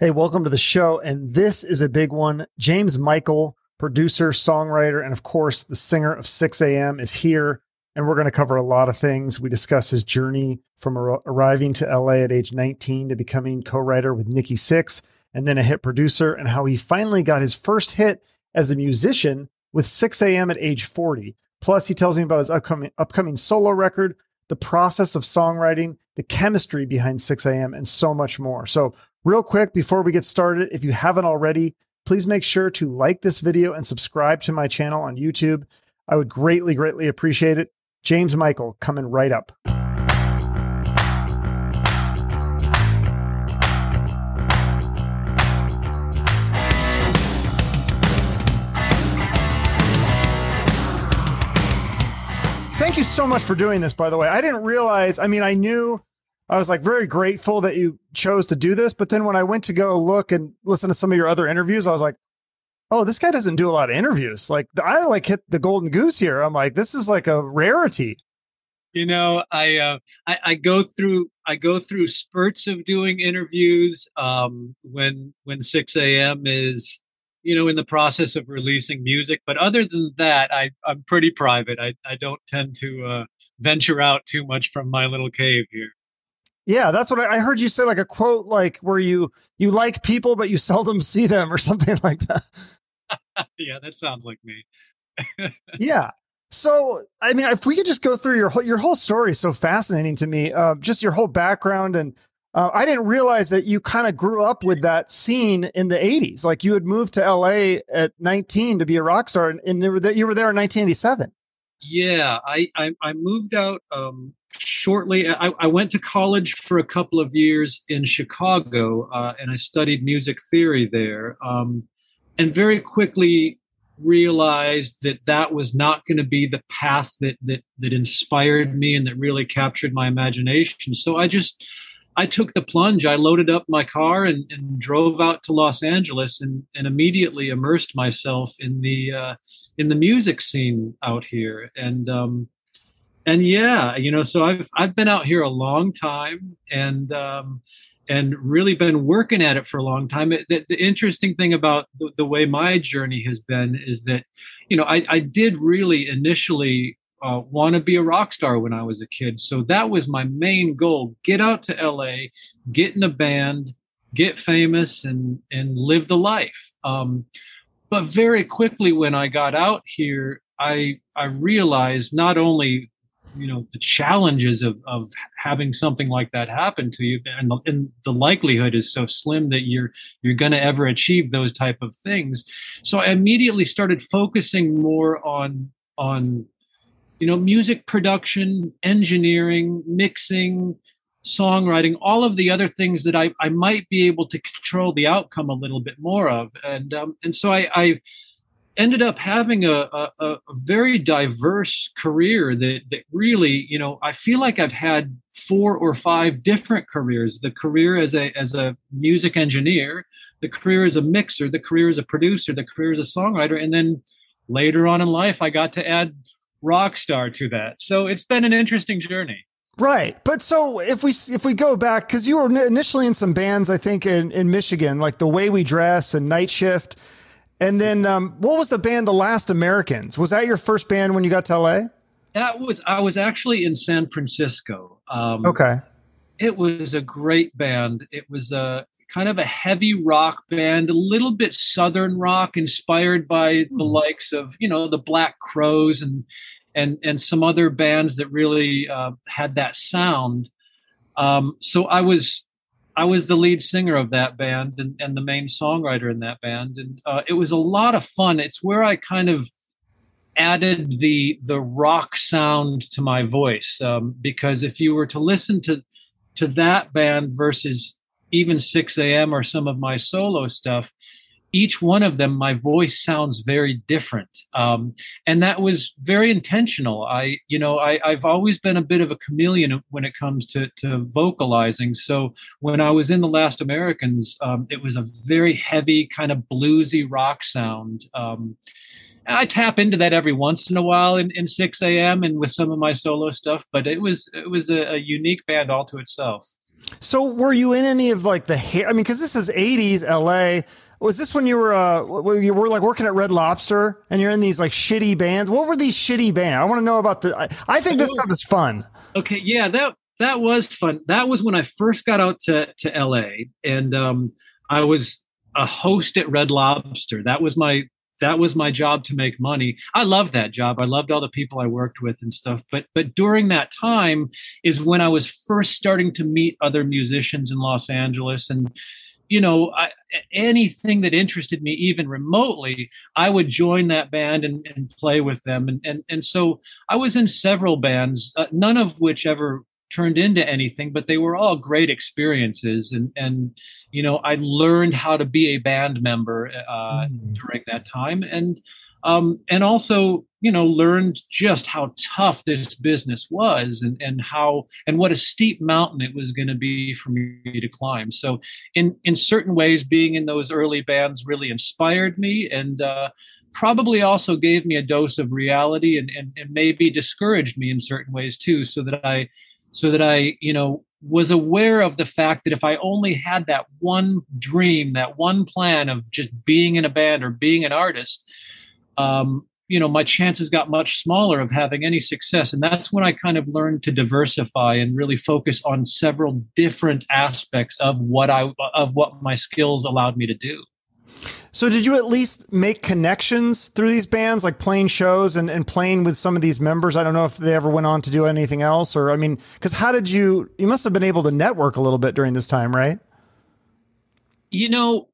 Hey, welcome to the show. And this is a big one. James Michael, producer, songwriter, and of course, the singer of Sixx:A.M., is here. And we're going to cover a lot of things. We discuss his journey from ar- arriving to LA at age 19 to becoming co writer with Nikki Sixx and then a hit producer, and how he finally got his first hit as a musician with Sixx:A.M. at age 40. Plus, he tells me about his upcoming, upcoming solo record, the process of songwriting, the chemistry behind Sixx:A.M., and so much more. So, Real quick, before we get started, if you haven't already, please make sure to like this video and subscribe to my channel on YouTube. I would greatly, greatly appreciate it. James Michael coming right up. Thank you so much for doing this, by the way. I didn't realize, I mean, I knew I was like very grateful that you chose to do this. But then when I went to go look and listen to some of your other interviews, I was like, oh, this guy doesn't do a lot of interviews. Like I like hit the golden goose here. I'm like, this is like a rarity. You know, I uh, I, I go through I go through spurts of doing interviews um, when when Sixx:A.M. is you know in the process of releasing music. But other than that, I I'm pretty private. I I don't tend to uh, venture out too much from my little cave here. Yeah, that's what I, I, heard you say, like a quote, like where you you like people but you seldom see them, or something like that. yeah, that sounds like me. yeah. So, I mean, if we could just go through your whole, your whole story, so fascinating to me. Uh, just your whole background, and uh, I didn't realize that you kind of grew up with that scene in the '80s. Like you had moved to LA at 19 to be a rock star, and, and you were there in 1987. Yeah, I I, I moved out um, shortly. I, I, went to college for a couple of years in Chicago, uh, and I studied music theory there. Um, and very quickly realized that that was not going to be the path that that that inspired me and that really captured my imagination. So I just I took the plunge. I loaded up my car and, and drove out to Los Angeles and, and immediately immersed myself in the uh, in the music scene out here. And um, and yeah, you know, so I've I've been out here a long time and um, and really been working at it for a long time. the, the, interesting thing about the, the, way my journey has been is that, you know, I, I did really initially uh, want to be a rock star when I was a kid. So that was my main goal: get out to LA, get in a band, get famous, and and live the life. Um, but very quickly, when I got out here, I I realized not only you know the challenges of of having something like that happen to you and the, and the likelihood is so slim that you're you're going to ever achieve those type of things so i immediately started focusing more on on you know, music production, engineering, mixing, songwriting, all of the other things that I, I might be able to control the outcome a little bit more of. And um, and so I, I ended up having a, a, a, very diverse career that, that really, you know, I feel like I've had four or five different careers. The career as a as a music engineer, the career as a mixer, the career as a producer, the career as a songwriter, and then later on in life I got to add rock star to that. So it's been an interesting journey. Right. But so if we if we go back cuz you were initially in some bands I think in in Michigan like The Way We Dress and Night Shift. And then um, what was the band The Last Americans? Was that your first band when you got to LA? That was I was actually in San Francisco. Um, okay. It was a great band. It was a kind of a heavy rock band, a little bit southern rock, inspired by the hmm. likes of you know the Black Crowes and and and some other bands that really uh, had that sound. Um, so I was I was the lead singer of that band and, and the main songwriter in that band, and uh, it was a lot of fun. It's where I kind of added the the rock sound to my voice um, because if you were to listen to to that band versus even Sixx:A.M. or some of my solo stuff, each one of them, my voice sounds very different. Um, and that was very intentional. I, you know, I, have always been a bit of a chameleon when it comes to, to vocalizing. So when I was in The Last Americans, um, it was a very heavy, kind of bluesy rock sound. Um, I tap into that every once in a while in, in Sixx:A.M. and with some of my solo stuff, but it was it was a, a unique band all to itself. So were you in any of like the hair? I mean, because this is '80s LA. Was this when you were uh you were like working at Red Lobster and you're in these like shitty bands? What were these shitty bands? I want to know about the. I, I think this stuff is fun. Okay, yeah that that was fun. That was when I first got out to to LA, and um, I was a host at Red Lobster. That was my that was my job to make money. I loved that job. I loved all the people I worked with and stuff. But but during that time is when I was first starting to meet other musicians in Los Angeles and you know I, anything that interested me even remotely i would join that band and, and play with them and, and and so i was in several bands uh, none of which ever turned into anything but they were all great experiences. And and you know i learned how to be a band member uh, mm. during that time. And um, and also you know learned just how tough this business was and and how and what a steep mountain it was going to be for me to climb. So in in certain ways being in those early bands really inspired me and uh, probably also gave me a dose of reality and, and and maybe discouraged me in certain ways too so that i so that I, you know, was aware of the fact that if I only had that one dream, that one plan of just being in a band or being an artist, um, you know, my chances got much smaller of having any success. And that's when I kind of learned to diversify and really focus on several different aspects of what I of what my skills allowed me to do. So did you at least make connections through these bands, like playing shows and, and playing with some of these members? I don't know if they ever went on to do anything else or I mean, because how did you you must have been able to network a little bit during this time, right? You know,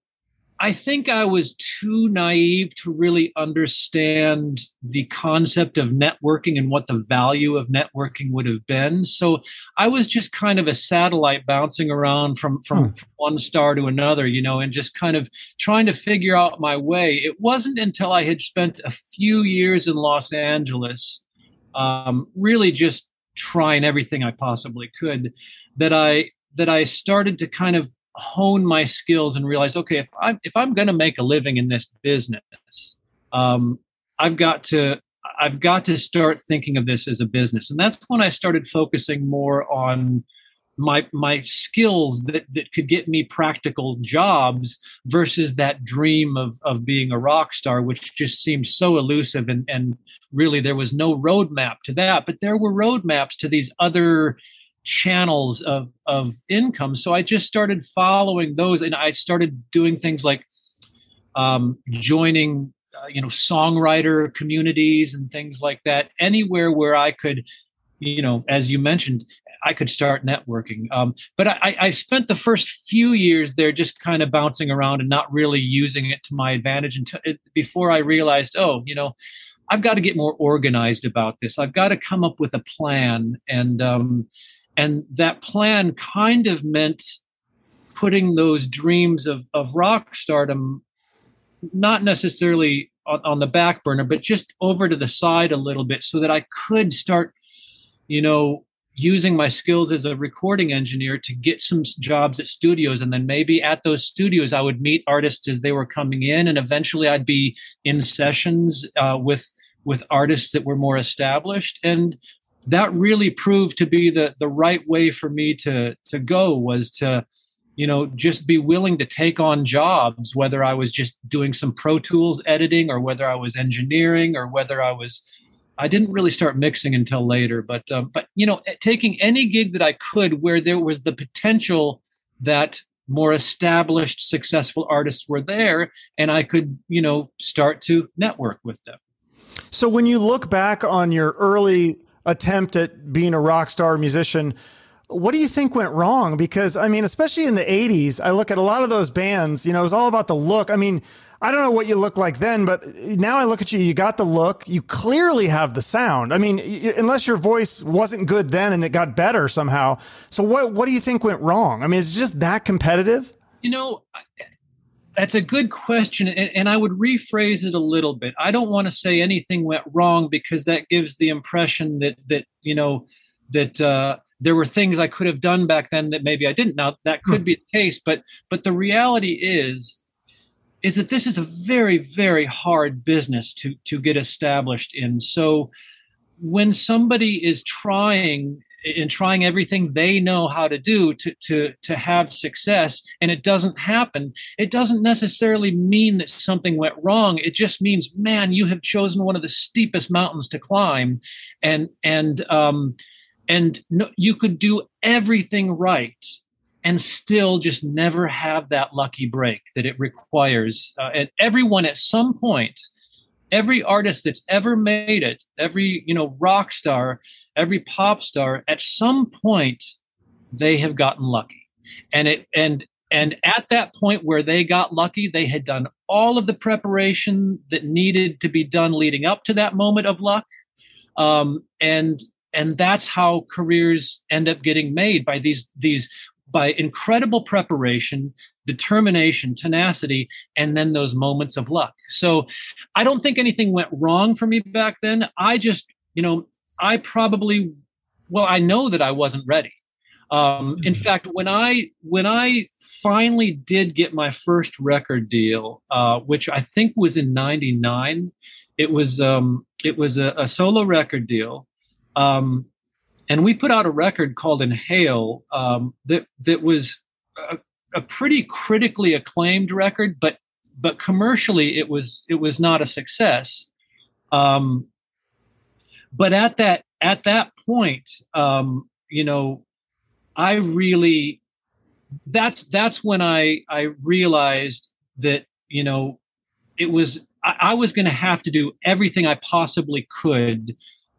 I think I was too naive to really understand the concept of networking and what the value of networking would have been. So I was just kind of a satellite bouncing around from, from, hmm. from, one star to another, you know, and just kind of trying to figure out my way. It wasn't until I had spent a few years in Los Angeles, um, really just trying everything I possibly could, that I that I started to kind of hone my skills and realize, okay, if I'm if I'm going to make a living in this business, um, I've got to I've got to start thinking of this as a business, and that's when I started focusing more on my my skills that that could get me practical jobs versus that dream of of being a rock star which just seemed so elusive and and really there was no roadmap to that but there were roadmaps to these other channels of of income. So I just started following those, and I started doing things like um, joining, uh, you know, songwriter communities and things like that. Anywhere where I could, you know, as you mentioned, I could start networking. Um, but I, I, spent the first few years there just kind of bouncing around and not really using it to my advantage until it, before I realized, oh, you know, I've got to get more organized about this. I've got to come up with a plan and um, and that plan kind of meant putting those dreams of, of rock stardom not necessarily on, on, the back burner but just over to the side a little bit so that i could start you know using my skills as a recording engineer to get some jobs at studios. And then maybe at those studios i would meet artists as they were coming in and eventually i'd be in sessions uh, with with artists that were more established. And that really proved to be the the right way for me to to go was to you know just be willing to take on jobs whether i was just doing some pro tools editing or whether i was engineering or whether i was i didn't really start mixing until later. But um, but you know taking any gig that i could where there was the potential that more established successful artists were there and i could you know start to network with them. So when you look back on your early attempt at being a rock star musician. What do you think went wrong? Because I mean, especially in the 80s, I look at a lot of those bands, you know, it was all about the look. I mean, I don't know what you look like then, but now I look at you, you got the look, you clearly have the sound. I mean, unless your voice wasn't good then and it got better somehow. So what what do you think went wrong? I mean, is it just that competitive? You know, that's a good question, and, and, I would rephrase it a little bit. I don't want to say anything went wrong because that gives the impression that that you know that uh, there were things I could have done back then that maybe I didn't. Now that could be the case, but but the reality is is that this is a very very hard business to to get established in. So when somebody is trying in trying everything they know how to do to to to have success and it doesn't happen. It doesn't necessarily mean that something went wrong. It just means man you have chosen one of the steepest mountains to climb. And and um and no, you could do everything right and still just never have that lucky break that it requires. Uh, and everyone at some point every artist that's ever made it every you know rock star every pop star at some point they have gotten lucky. And it and and at that point where they got lucky they had done all of the preparation that needed to be done leading up to that moment of luck. Um, and and that's how careers end up getting made by these these by incredible preparation determination tenacity and then those moments of luck. So i don't think anything went wrong for me back then. I just you know I probably, well, I know that I wasn't ready. Um, in mm-hmm. fact, when I when I finally did get my first record deal, uh, which I think was in '99, it was um, it was a, a, solo record deal, um, and we put out a record called Inhale um, that that was a, a pretty critically acclaimed record, but but commercially it was it was not a success. Um, but at that at that point um you know i really that's that's when i i realized that you know it was i, I was going to have to do everything i possibly could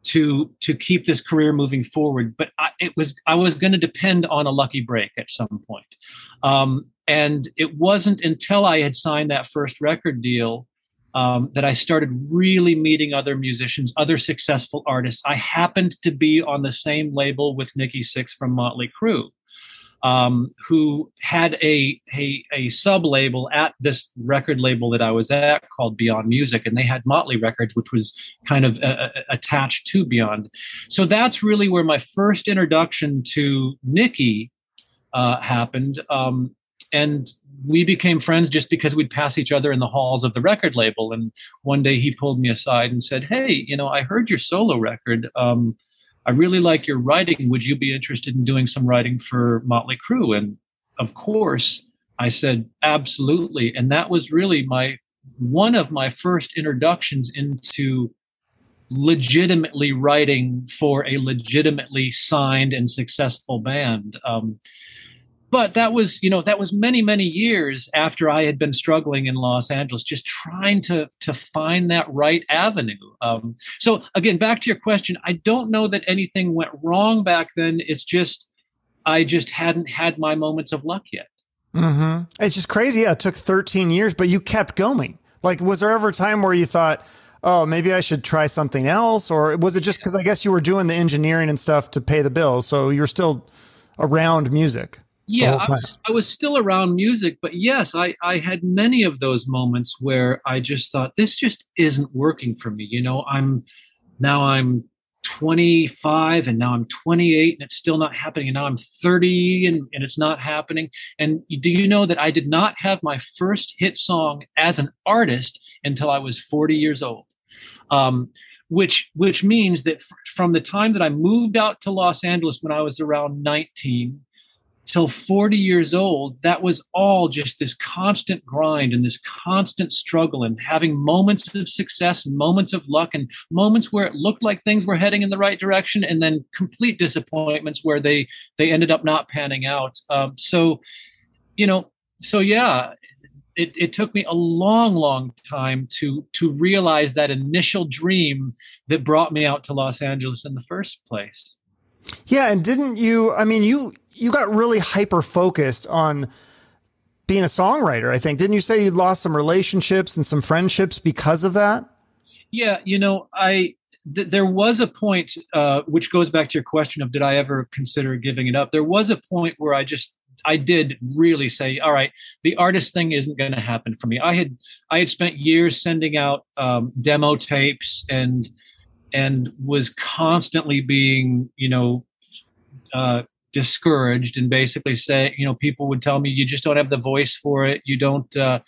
to to keep this career moving forward. But I, it was i was going to depend on a lucky break at some point. Um, and it wasn't until i had signed that first record deal um, that I started really meeting other musicians, other successful artists. I happened to be on the same label with Nikki Sixx from Motley Crue, um, who had a, a, a sub label at this record label that I was at called Beyond Music, and they had Motley Records, which was kind of uh, uh attached to Beyond. So that's really where my first introduction to Nikki uh, happened. Um, and we became friends just because we'd pass each other in the halls of the record label. And one day he pulled me aside and said, Hey, you know, I heard your solo record. Um, I really like your writing. Would you be interested in doing some writing for Motley Crue? And of course, I said, Absolutely. And that was really my one of my first introductions into legitimately writing for a legitimately signed and successful band. Um, but that was you know that was many many years after i had been struggling in los angeles just trying to to find that right avenue. Um, so again back to your question i don't know that anything went wrong back then. It's just i just hadn't had my moments of luck yet. Mm-hmm. it's just crazy. Yeah, it took 13 years but you kept going. Like was there ever a time where you thought oh maybe i should try something else or was it just because i guess you were doing the engineering and stuff to pay the bills so you're still around music yeah I was, I was still around music but yes I, I had many of those moments where i just thought this just isn't working for me you know? I'm now i'm 25 and now i'm 28 and it's still not happening and now i'm 30 and, and it's not happening. And do you know that i did not have my first hit song as an artist until i was 40 years old um, which which means that f- from the time that i moved out to los angeles when i was around 19 till 40 years old, that was all just this constant grind and this constant struggle and having moments of success and moments of luck and moments where it looked like things were heading in the right direction and then complete disappointments where they they ended up not panning out. Um, so, you know, so yeah, it, it took me a long, long time to to realize that initial dream that brought me out to Los Angeles in the first place. Yeah, and didn't you? I mean, you you got really hyper focused on being a songwriter. I think didn't you say you lost some relationships and some friendships because of that? Yeah, you know, I th- there was a point uh, which goes back to your question of did I ever consider giving it up. There was a point where I just I did really say, all right, the artist thing isn't going to happen for me. I had I had spent years sending out um, demo tapes and and was constantly being you know uh, discouraged and basically say, you know, people would tell me you just don't have the voice for it. You don't, uh,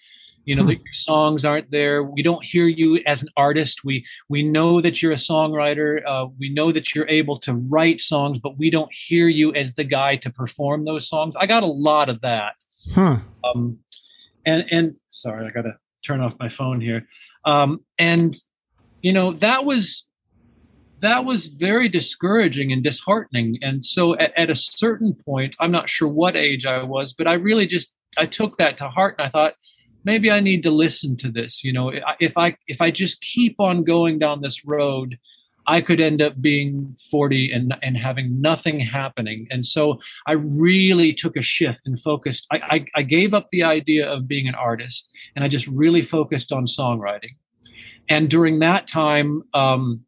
you know hmm. that your songs aren't there we don't hear you as an artist we we know that you're a songwriter uh, we know that you're able to write songs but we don't hear you as the guy to perform those songs i got a lot of that hmm. um, and and sorry i gotta turn off my phone here um, and you know that was that was very discouraging and disheartening and so at, at a certain point i'm not sure what age i was but i really just i took that to heart and i thought maybe I need to listen to this. You know, if I if I just keep on going down this road, I could end up being 40 and and having nothing happening. And so I really took a shift and focused. I, I, I gave up the idea of being an artist, and I just really focused on songwriting. And during that time, um,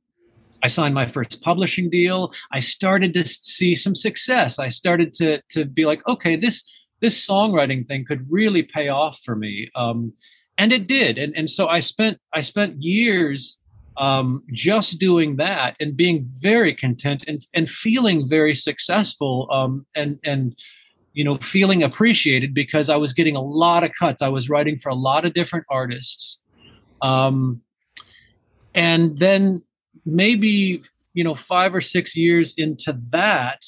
I signed my first publishing deal. I started to see some success. I started to to be like, okay, this this songwriting thing could really pay off for me. Um, and it did. And, and so I spent, I spent years um, just doing that and being very content and, and feeling very successful um, and, and, you know, feeling appreciated because I was getting a lot of cuts. I was writing for a lot of different artists. Um, and then maybe, you know, five or six years into that,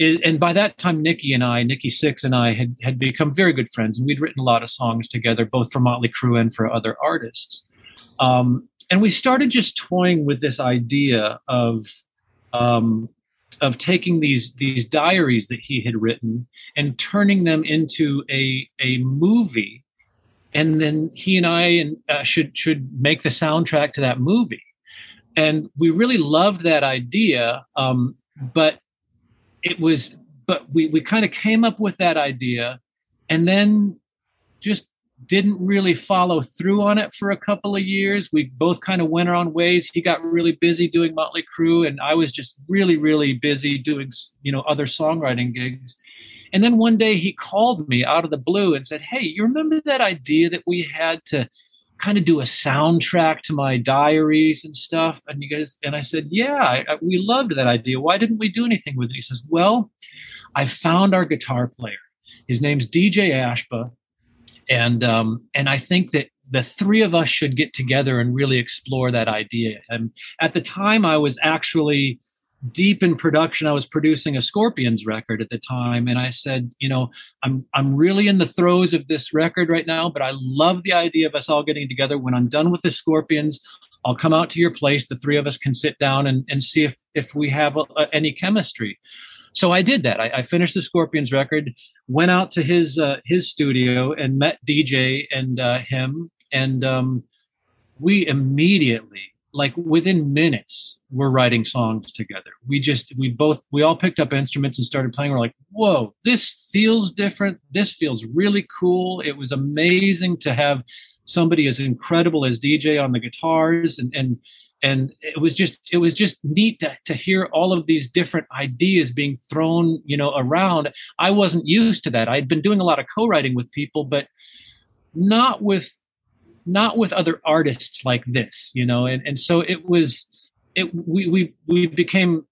and by that time, Nikki and I, Nikki Sixx and I, had had become very good friends, and we'd written a lot of songs together, both for Motley Crue and for other artists. Um, and we started just toying with this idea of um, of taking these these diaries that he had written and turning them into a a movie, and then he and I and uh, should should make the soundtrack to that movie. And we really loved that idea, um, but it was but we we kind of came up with that idea and then just didn't really follow through on it for a couple of years. We both kind of went our own ways. He got really busy doing Motley Crue, and I was just really, really busy doing, you know, other songwriting gigs. And then one day he called me out of the blue and said, "Hey, you remember that idea that we had to kind of do a soundtrack to my diaries and stuff. And you guys, and I said, yeah, I, I, we loved that idea. Why didn't we do anything with it? He says, well, I found our guitar player. His name's DJ Ashba. And, um, and I think that the three of us should get together and really explore that idea. And at the time I was actually, deep in production. I was producing a Scorpions record at the time, and I said, you know, I'm I'm really in the throes of this record right now, but I love the idea of us all getting together. When I'm done with the Scorpions, I'll come out to your place. The three of us can sit down and, and see if if we have a, a, any chemistry. So I did that. I, I, finished the Scorpions record, went out to his uh, his studio and met DJ and uh, him, and um, we immediately like within minutes we're writing songs together. We just we both we all picked up instruments and started playing. We're like whoa this feels different. This feels really cool. It was amazing to have somebody as incredible as dj on the guitars. And and and it was just it was just neat to, to hear all of these different ideas being thrown you know around. I wasn't used to that. I'd been doing a lot of co-writing with people but not with not with other artists like this, you know. And and so it was, it we we we became.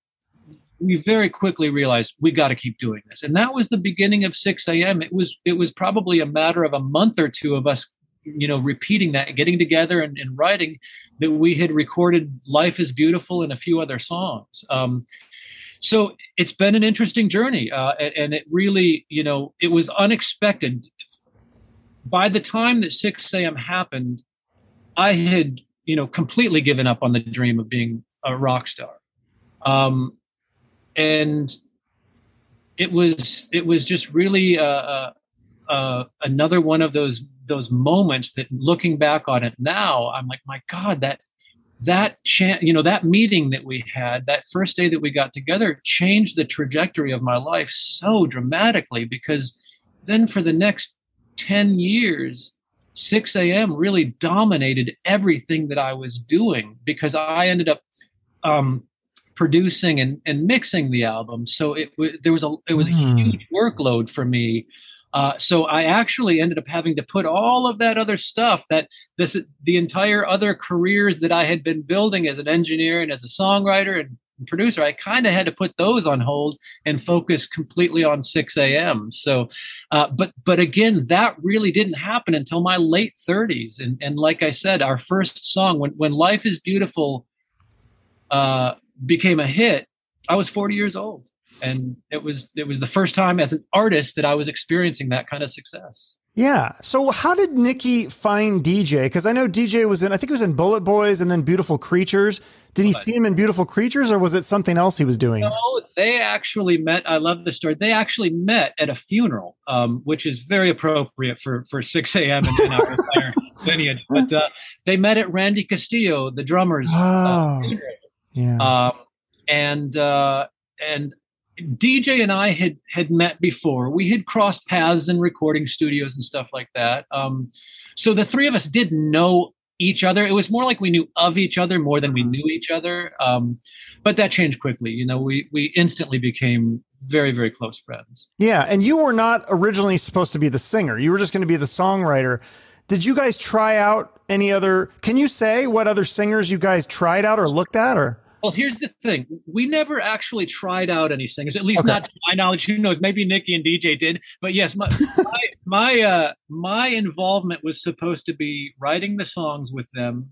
We very quickly realized we got to keep doing this, and that was the beginning of Sixx:A.M. It was it was probably a matter of a month or two of us you know repeating that getting together and, and, writing that we had recorded life is beautiful and a few other songs um, so it's been an interesting journey uh, and, and, it really you know it was unexpected by the time that Sixx:A.M. happened, I had, you know, completely given up on the dream of being a rock star. Um, and it was, it was just really uh, uh, uh, another one of those, those moments that looking back on it now, I'm like, my God, that, that you know, that meeting that we had, that first day that we got together changed the trajectory of my life so dramatically because then for the next 10 years, Sixx:A.M. really dominated everything that I was doing because I ended up um, producing and, and mixing the album. So it was there was a it was a mm. huge workload for me. Uh, so I actually ended up having to put all of that other stuff that this the entire other careers that I had been building as an engineer and as a songwriter and producer, I kind of had to put those on hold and focus completely on Sixx:A.M. So, uh, but but again, that really didn't happen until my late 30s. And and like I said, our first song, when when Life is Beautiful, uh, became a hit, I was 40 years old, and it was it was the first time as an artist that I was experiencing that kind of success. Yeah. So how did Nikki find DJ? Because I know DJ was in, I think he was in Bullet Boys and then Beautiful Creatures. Did he see him in Beautiful Creatures or was it something else he was doing? No, they actually met. I love the story. They actually met at a funeral, um, which is very appropriate for, for Sixx:A.M. in our lineage. But uh, they met at Randy Castillo, the drummer's uh, oh, uh, funeral. Yeah. Um, and, uh, and DJ and I had had met before. We had crossed paths in recording studios and stuff like that. Um, so the three of us did know each other. It was more like we knew of each other more than we knew each other. Um, but that changed quickly. You know, we we instantly became very very close friends. Yeah, and you were not originally supposed to be the singer. You were just going to be the songwriter. Did you guys try out any other? Can you say what other singers you guys tried out or looked at or? Well, here's the thing: we never actually tried out any singers, at least okay. not to my knowledge. Who knows? Maybe Nikki and DJ did, but yes, my my my, uh, my involvement was supposed to be writing the songs with them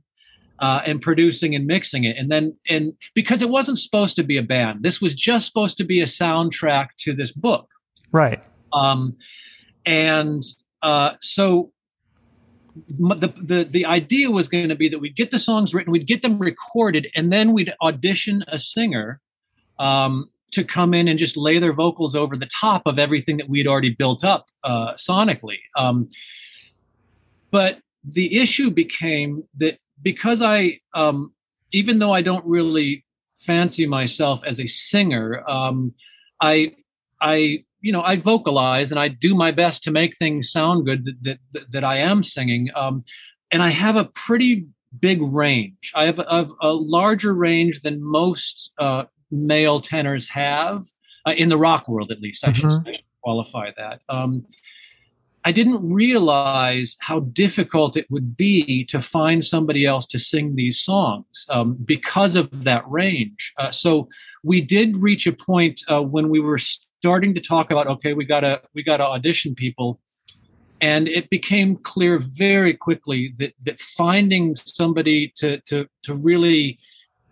uh, and producing and mixing it, and then and because it wasn't supposed to be a band, this was just supposed to be a soundtrack to this book, right? Um, and uh, so the, the the idea was going to be that we'd get the songs written, we'd get them recorded, and then we'd audition a singer um, to come in and just lay their vocals over the top of everything that we'd already built up uh, sonically. Um, but the issue became that because I, um, even though I don't really fancy myself as a singer, um, I I you know, I vocalize and I do my best to make things sound good that that, that I am singing. Um, and I have a pretty big range. I have a, have a larger range than most uh, male tenors have uh, in the rock world, at least. I should mm-hmm. qualify that. Um, I didn't realize how difficult it would be to find somebody else to sing these songs um, because of that range. Uh, so we did reach a point uh, when we were starting to talk about okay we gotta we gotta audition people and it became clear very quickly that that finding somebody to to to really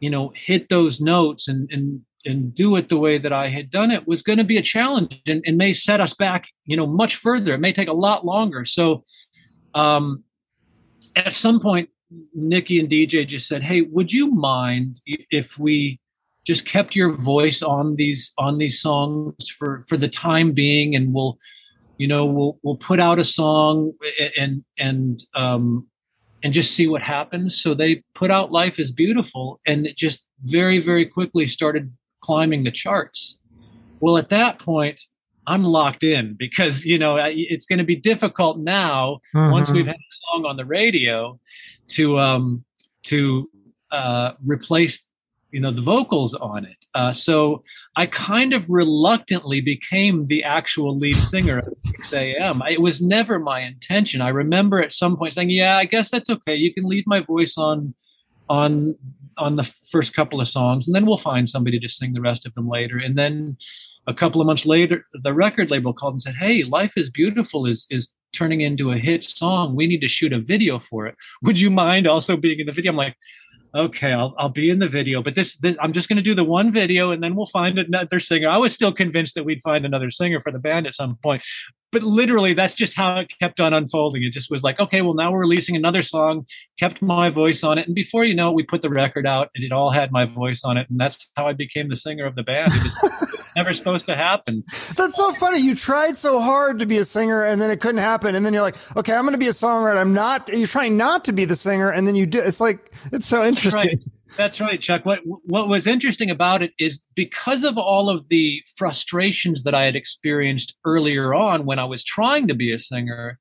you know hit those notes and and and do it the way that I had done it was going to be a challenge and, and, may set us back, you know, much further. It may take a lot longer. So, um, at some point, Nikki and DJ just said, "Hey, would you mind if we just kept your voice on these on these songs for for the time being and we'll you know we'll we'll put out a song and and um and just see what happens so they put out life is beautiful and it just very very quickly started climbing the charts well at that point i'm locked in because you know it's going to be difficult now mm-hmm. once we've had a song on the radio to um to uh replace you know the vocals on it. Uh, so i kind of reluctantly became the actual lead singer of Sixx:A.M. it was never my intention. I remember at some point saying yeah i guess that's okay. You can leave my voice on on on the first couple of songs and then we'll find somebody to sing the rest of them later. And then a couple of months later the record label called and said hey life is beautiful is is turning into a hit song. We need to shoot a video for it. Would you mind also being in the video? I'm like okay, I'll, I'll be in the video, but this, this I'm just going to do the one video and then we'll find another singer. I was still convinced that we'd find another singer for the band at some point, but literally that's just how it kept on unfolding. It just was like, okay, well now we're releasing another song, kept my voice on it, and before you know it, we put the record out and it all had my voice on it, and that's how I became the singer of the band. It was never supposed to happen. That's so funny. You tried so hard to be a singer and then it couldn't happen, and then you're like, okay, I'm going to be a songwriter. I'm not. You're trying not to be the singer, and then you do. It's like it's so interesting. Right. That's right, Chuck. What what was interesting about it is because of all of the frustrations that I had experienced earlier on when I was trying to be a singer,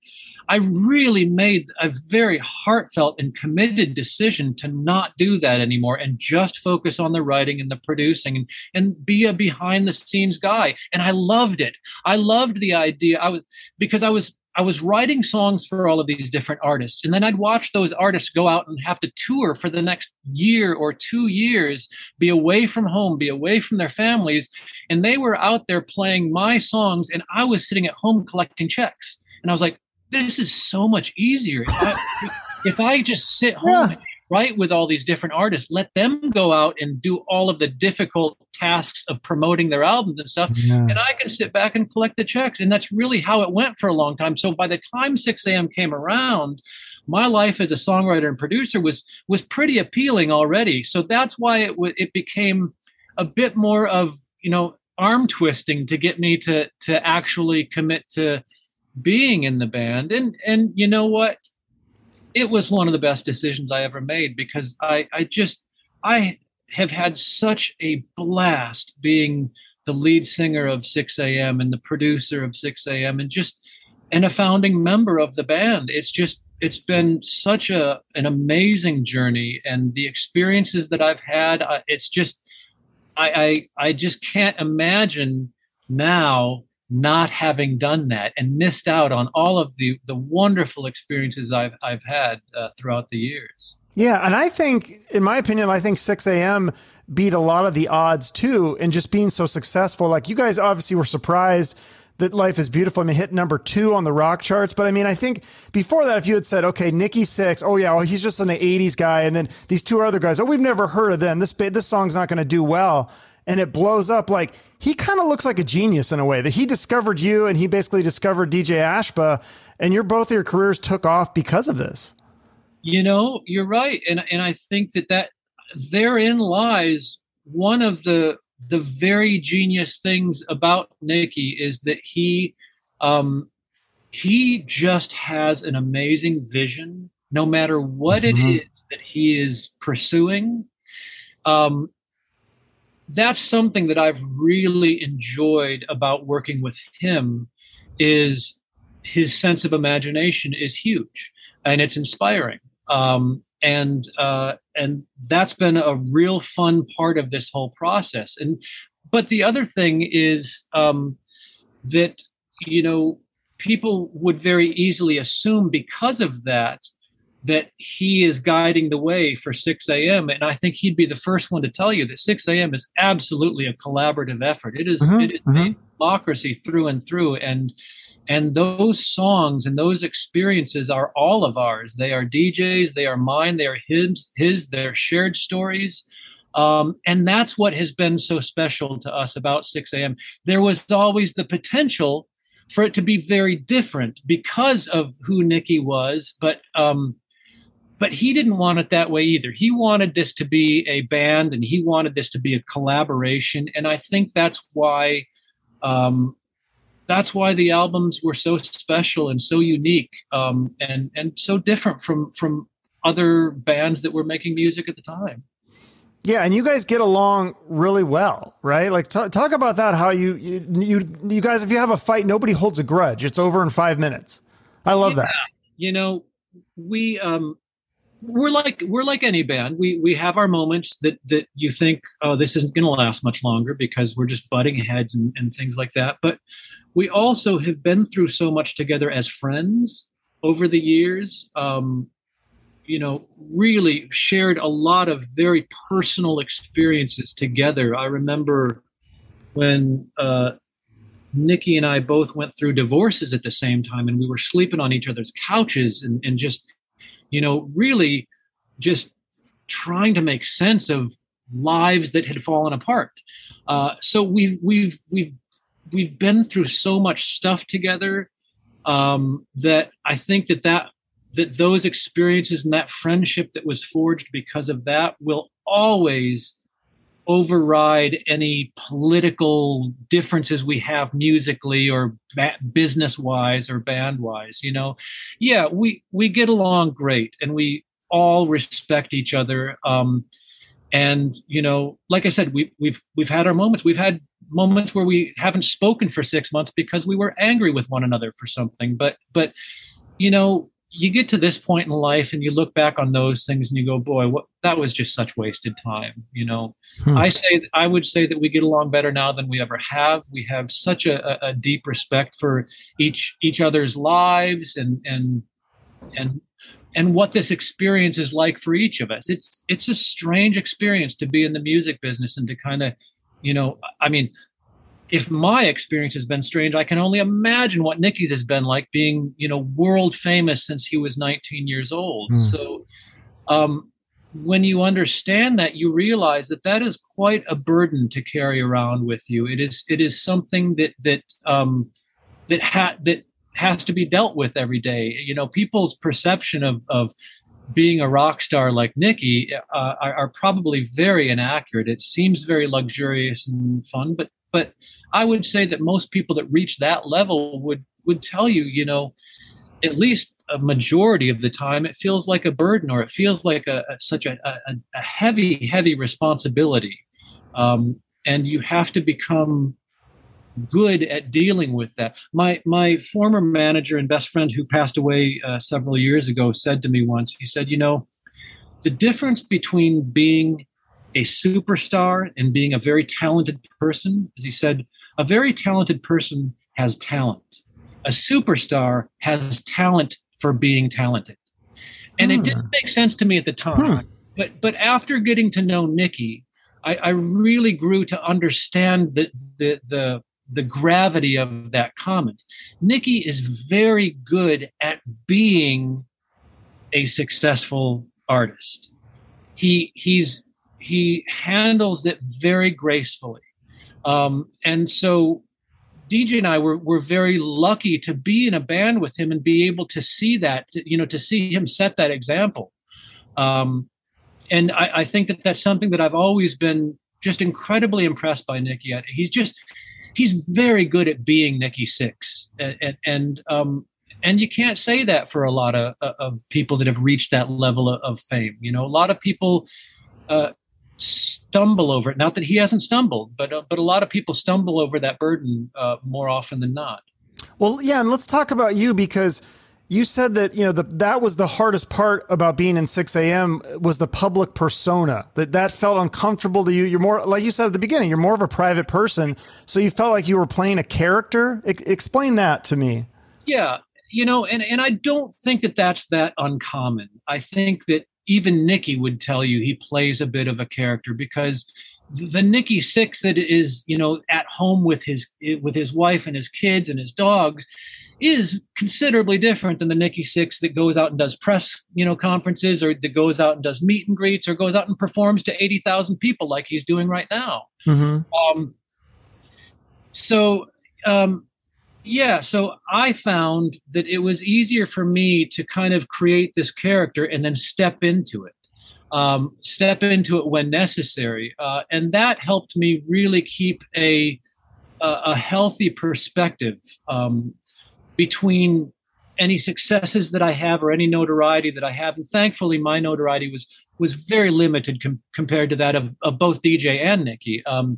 I really made a very heartfelt and committed decision to not do that anymore and just focus on the writing and the producing and, and be a behind the scenes guy. And I loved it. I loved the idea. I was because I was I was writing songs for all of these different artists, and then I'd watch those artists go out and have to tour for the next year or two years, be away from home, be away from their families, and they were out there playing my songs, and I was sitting at home collecting checks, and I was like, "This is so much easier if I, if I just sit home." Yeah write with all these different artists. Let them go out and do all of the difficult tasks of promoting their albums and stuff yeah. and i can sit back and collect the checks and that's really how it went for a long time. So by the time Sixx:A.M. came around my life as a songwriter and producer was was pretty appealing already. So that's why it w- it became a bit more of you know arm twisting to get me to to actually commit to being in the band. And and you know what it was one of the best decisions I ever made because I, I just, I have had such a blast being the lead singer of Sixx:A.M. and the producer of Sixx:A.M. and just, and a founding member of the band. It's just, it's been such a an amazing journey and the experiences that I've had. Uh, it's just, I, I, I just can't imagine now not having done that and missed out on all of the the wonderful experiences I've I've had uh, throughout the years. Yeah, and I think, in my opinion, I think Sixx:A.M. beat a lot of the odds too, and just being so successful. Like you guys obviously were surprised that Life is Beautiful. I mean, hit number two on the rock charts. But I mean, I think before that, if you had said, okay, Nikki Sixx, oh yeah, well, he's just an 80s guy, and then these two other guys, oh, we've never heard of them. This this song's not going to do well, and it blows up. Like he kind of looks like a genius in a way that he discovered you and he basically discovered DJ Ashba and your both your careers took off because of this. You know, you're right. And and I think that that therein lies one of the the very genius things about Nikki is that he um he just has an amazing vision no matter what mm-hmm. it is that he is pursuing um that's something that I've really enjoyed about working with him is his sense of imagination is huge and it's inspiring. Um, and uh, and that's been a real fun part of this whole process. And but the other thing is um, that you know people would very easily assume because of that that he is guiding the way for Sixx:A.M. And I think he'd be the first one to tell you that Sixx:A.M. is absolutely a collaborative effort. It is, mm-hmm, it is mm-hmm. democracy through and through. And and those songs and those experiences are all of ours. They are DJs, they are mine, they are his, his, they're shared stories. Um, and that's what has been so special to us about Sixx:A.M. There was always the potential for it to be very different because of who Nikki was, but um, but he didn't want it that way either. He wanted this to be a band and he wanted this to be a collaboration. And I think that's why um, that's why the albums were so special and so unique um, and and so different from from other bands that were making music at the time. Yeah, and you guys get along really well, right? Like, t- talk about that. How you, you you you guys, if you have a fight, nobody holds a grudge. It's over in five minutes. I love yeah, that. You know, we um we're like we're like any band. We we have our moments that that you think, oh, this isn't going to last much longer because we're just butting heads and, and things like that. But we also have been through so much together as friends over the years. Um, you know, really shared a lot of very personal experiences together. I remember when uh, Nikki and I both went through divorces at the same time, and we were sleeping on each other's couches and, and just you know, really just trying to make sense of lives that had fallen apart. Uh, so we've we've we've we've been through so much stuff together um, that I think that that that those experiences and that friendship that was forged because of that will always override any political differences we have musically or ba- business wise or band wise you know? Yeah we we get along great and we all respect each other um and you know like i said we we've we've had our moments. We've had moments where we haven't spoken for 6 months because we were angry with one another for something but but you know you get to this point in life and you look back on those things and you go, boy, what that was just such wasted time. You know, hmm. I say I would say that we get along better now than we ever have. We have such a, a deep respect for each each other's lives and and and and what this experience is like for each of us. It's it's a strange experience to be in the music business and to kind of, you know, I mean, if my experience has been strange, I can only imagine what Nikki's has been like being, you know, world famous since he was 19 years old. Mm. So, um, when you understand that, you realize that that is quite a burden to carry around with you. It is it is something that that um, that ha- that has to be dealt with every day. You know, people's perception of of being a rock star like Nikki uh, are, are, probably very inaccurate. It seems very luxurious and fun, but but I would say that most people that reach that level would would tell you, you know, at least a majority of the time, it feels like a burden or it feels like a, a such a, a, a, heavy, heavy responsibility, um, and you have to become good at dealing with that. My my former manager and best friend, who passed away uh, several years ago, said to me once. He said, "You know, the difference between being a superstar and being a very talented person, as he said, a very talented person has talent. A superstar has talent for being talented. And hmm. it didn't make sense to me at the time. Hmm. But but after getting to know Nikki, I, I really grew to understand the, the the the gravity of that comment. Nikki is very good at being a successful artist. He he's he handles it very gracefully. Um, and so DJ and I were, were very lucky to be in a band with him and be able to see that, you know, to see him set that example. Um, and I, I, think that that's something that I've always been just incredibly impressed by Nikki. He's just, he's very good at being Nikki Sixx. And, and, and, um, and you can't say that for a lot of, of people that have reached that level of, of fame. You know, a lot of people, uh, stumble over it. Not that he hasn't stumbled, but uh, but a lot of people stumble over that burden uh, more often than not. Well, yeah, and let's talk about you because you said that you know the, that was the hardest part about being in Sixx:A.M was the public persona that that felt uncomfortable to you. You're more like you said at the beginning. You're more of a private person, so you felt like you were playing a character. I, explain that to me. Yeah, you know, and and I don't think that that's that uncommon. I think that even Nikki would tell you he plays a bit of a character because the Nikki Sixx that is, you know, at home with his with his wife and his kids and his dogs is considerably different than the Nikki Sixx that goes out and does press, you know, conferences or that goes out and does meet and greets or goes out and performs to 80,000 people like he's doing right now. Mm-hmm. Um, so um, yeah, so I found that it was easier for me to kind of create this character and then step into it, um, step into it when necessary, uh, and that helped me really keep a a, a healthy perspective um, between any successes that I have or any notoriety that I have. And thankfully, my notoriety was was very limited com- compared to that of, of both DJ and Nikki, um,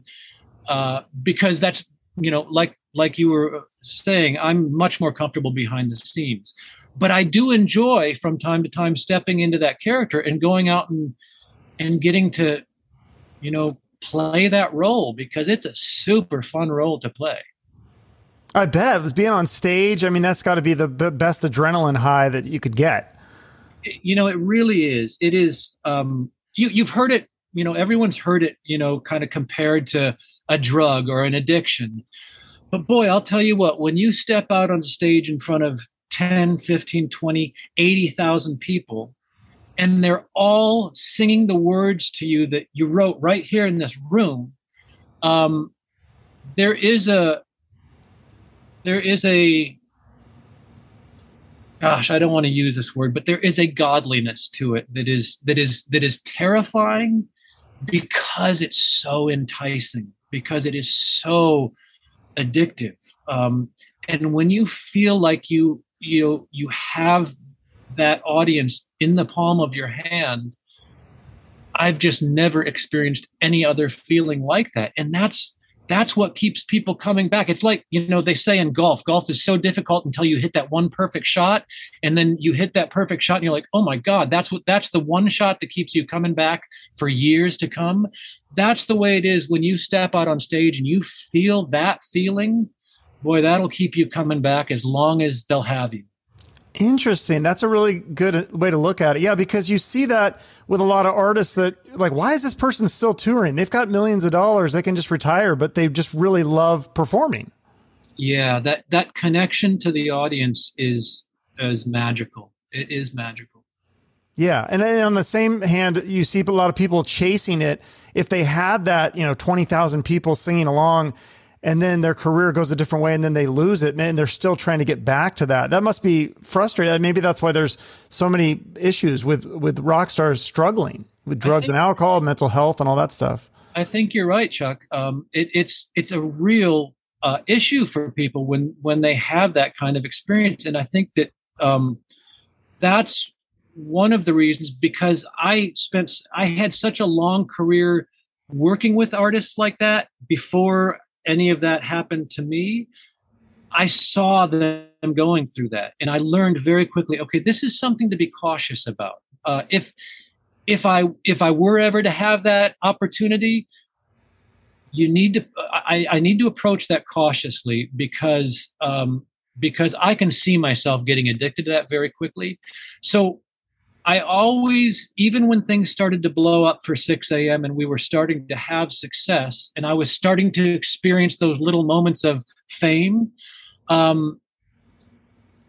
uh, because that's you know like like you were saying, I'm much more comfortable behind the scenes. But I do enjoy from time to time stepping into that character and going out and and getting to, you know, play that role because it's a super fun role to play. I bet being on stage. I mean, that's got to be the b- best adrenaline high that you could get. You know, it really is. It is. Um, you you've heard it. You know, everyone's heard it. You know, kind of compared to a drug or an addiction. But boy, I'll tell you what, when you step out on the stage in front of 10, 15, 20, 80,000 people, and they're all singing the words to you that you wrote right here in this room, um, there is a, there is a, gosh, I don't want to use this word, but there is a godliness to it that is, that is, that is terrifying because it's so enticing, because it is so addictive. Um, and when you feel like you you you have that audience in the palm of your hand, I've just never experienced any other feeling like that. And that's that's what keeps people coming back. It's like, you know, they say in golf, golf is so difficult until you hit that one perfect shot. And then you hit that perfect shot and you're like, oh my God, that's what that's the one shot that keeps you coming back for years to come. That's the way it is when you step out on stage and you feel that feeling, boy, that'll keep you coming back as long as they'll have you. Interesting. That's a really good uh, way to look at it. Yeah, because you see that with a lot of artists that like, why is this person still touring? They've got millions of dollars. They can just retire, but they just really love performing. Yeah, that that connection to the audience is is magical. It is magical. Yeah, and then on the same hand, you see a lot of people chasing it. If they had that, you know, twenty thousand people singing along, and then their career goes a different way and then they lose it man they're still trying to get back to that. That must be frustrating. Maybe that's why there's so many issues with with rock stars struggling with drugs think, and alcohol mental health and all that stuff. I think you're right chuck. Um, it, it's it's a real uh, issue for people when when they have that kind of experience and i think that um, that's one of the reasons because i spent i had such a long career working with artists like that before any of that happened to me, I saw them going through that, and I learned very quickly. Okay, this is something to be cautious about. Uh, if if I if I were ever to have that opportunity, you need to I, I need to approach that cautiously because um, because I can see myself getting addicted to that very quickly. So I always, even when things started to blow up for Sixx:A.M. and we were starting to have success, and I was starting to experience those little moments of fame, um,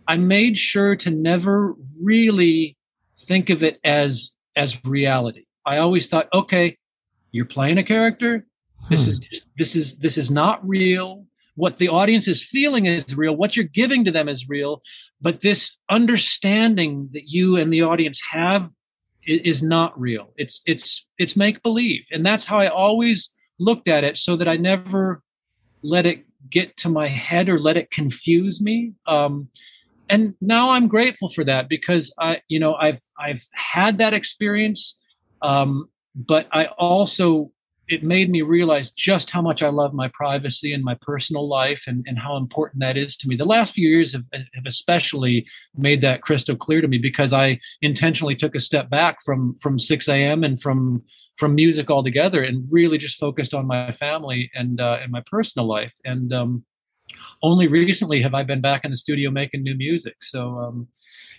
I made sure to never really think of it as as reality. I always thought, okay, you're playing a character. This hmm. is this is this is not real what the audience is feeling is real what you're giving to them is real but this understanding that you and the audience have is not real. It's it's it's make believe and that's how i always looked at it so that i never let it get to my head or let it confuse me. Um, and now i'm grateful for that because i you know i've i've had that experience um, but i also it made me realize just how much I love my privacy and my personal life and, and how important that is to me. The last few years have, have especially made that crystal clear to me because I intentionally took a step back from from Sixx:A.M. and from from music altogether and really just focused on my family and uh, and my personal life. And um, only recently have I been back in the studio making new music. So um,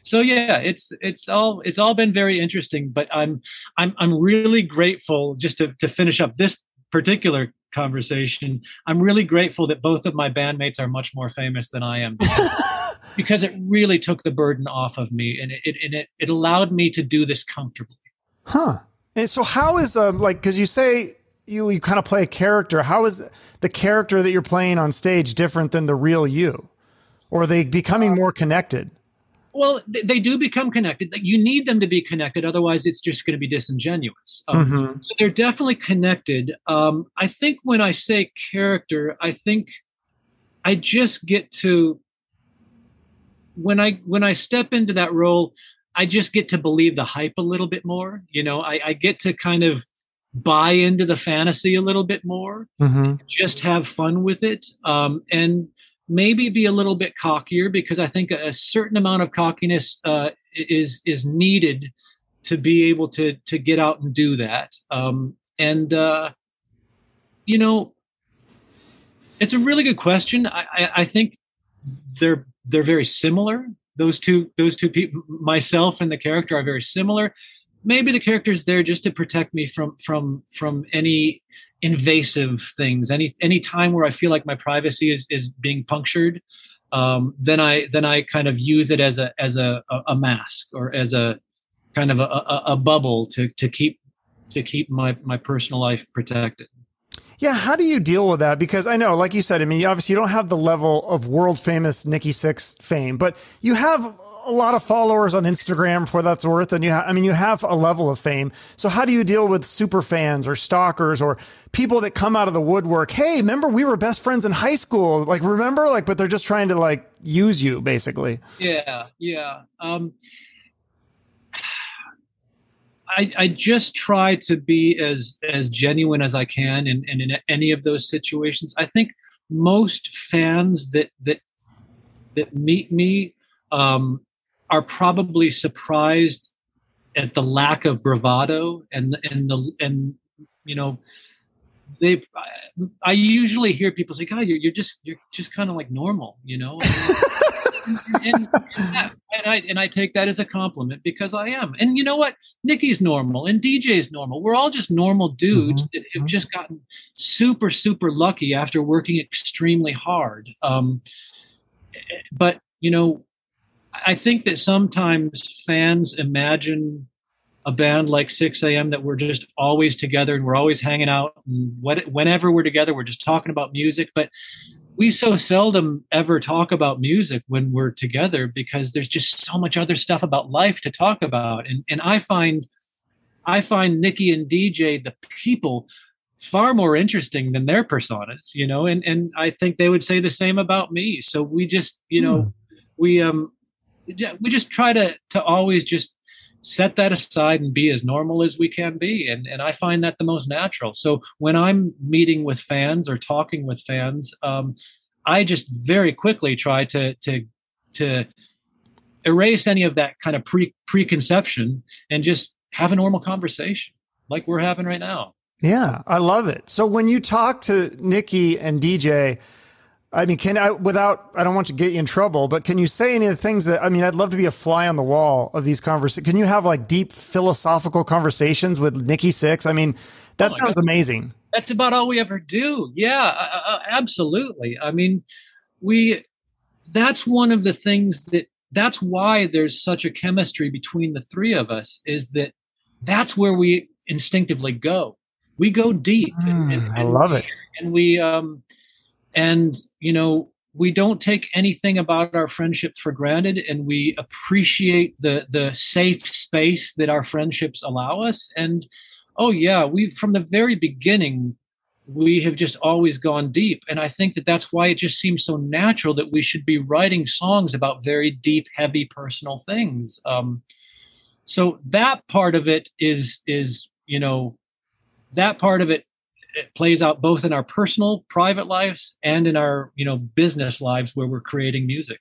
so yeah it's it's all it's all been very interesting but i'm i'm i'm really grateful just to to finish up this particular conversation. I'm really grateful that both of my bandmates are much more famous than i am because it really took the burden off of me and it, it and it, it allowed me to do this comfortably. Huh. And so how is um like because you say you you kind of play a character. How is the character that you're playing on stage different than the real you? Or are they becoming uh, more connected well, they do become connected. You need them to be connected, otherwise, it's just going to be disingenuous. Um, mm-hmm. so they're definitely connected. Um, I think when I say character, I think I just get to when I when I step into that role, I just get to believe the hype a little bit more. You know, I, I get to kind of buy into the fantasy a little bit more, mm-hmm. just have fun with it, um, and maybe be a little bit cockier because I think a, certain amount of cockiness uh, is is needed to be able to to get out and do that. Um, and uh, you know, it's a really good question. I, I, I think they're they're very similar. Those two those two people, myself and the character, are very similar maybe the character is there just to protect me from from from any invasive things any any time where i feel like my privacy is is being punctured um, then i then i kind of use it as a as a a mask or as a kind of a, a, a bubble to to keep to keep my my personal life protected yeah, how do you deal with that? Because I know, like you said, I mean, obviously you don't have the level of world famous Nikki Sixx fame, but you have a lot of followers on Instagram for that's worth, and you ha- I mean you have a level of fame. So how do you deal with super fans or stalkers or people that come out of the woodwork? Hey, remember we were best friends in high school? Like remember, like, but they're just trying to like use you basically. Yeah, yeah. Um, I, I just try to be as as genuine as I can in, in, in any of those situations. I think most fans that that that meet me um, are probably surprised at the lack of bravado and and the and you know they I usually hear people say, "God, you're, you're just you're just kind of like normal," you know. and, and, and, I and I take that as a compliment because I am. And you know what? Nikki's normal and DJ's normal. We're all just normal dudes mm-hmm. that have mm-hmm. just gotten super super lucky after working extremely hard. Um, but you know, I think that sometimes fans imagine a band like Sixx:A.M. that we're just always together and we're always hanging out and what, whenever we're together we're just talking about music but we so seldom ever talk about music when we're together because there's just so much other stuff about life to talk about and and I find I find Nikki and DJ the people far more interesting than their personas you know and and I think they would say the same about me so we just you know mm. we um we just try to to always just set that aside and be as normal as we can be. And and i find that the most natural. So when i'm meeting with fans or talking with fans um, i just very quickly try to to to erase any of that kind of pre preconception and just have a normal conversation like we're having right now. Yeah i love it. So when you talk to nikki and dj I mean, can I, without, I don't want to get you in trouble, but can you say any of the things that, I mean, I'd love to be a fly on the wall of these conversations. Can you have like deep philosophical conversations with Nikki Sixx? I mean, that oh sounds God. amazing. That's about all we ever do. Yeah, uh, uh, absolutely. I mean, we, that's one of the things that, that's why there's such a chemistry between the three of us is that that's where we instinctively go. We go deep. Mm, and, and, and I love it. And we, um, and you know we don't take anything about our friendship for granted and we appreciate the the safe space that our friendships allow us. And oh yeah we from the very beginning we have just always gone deep. And i think that that's why it just seems so natural that we should be writing songs about very deep heavy personal things. Um, so that part of it is is you know that part of it it plays out both in our personal private lives and in our you know business lives where we're creating music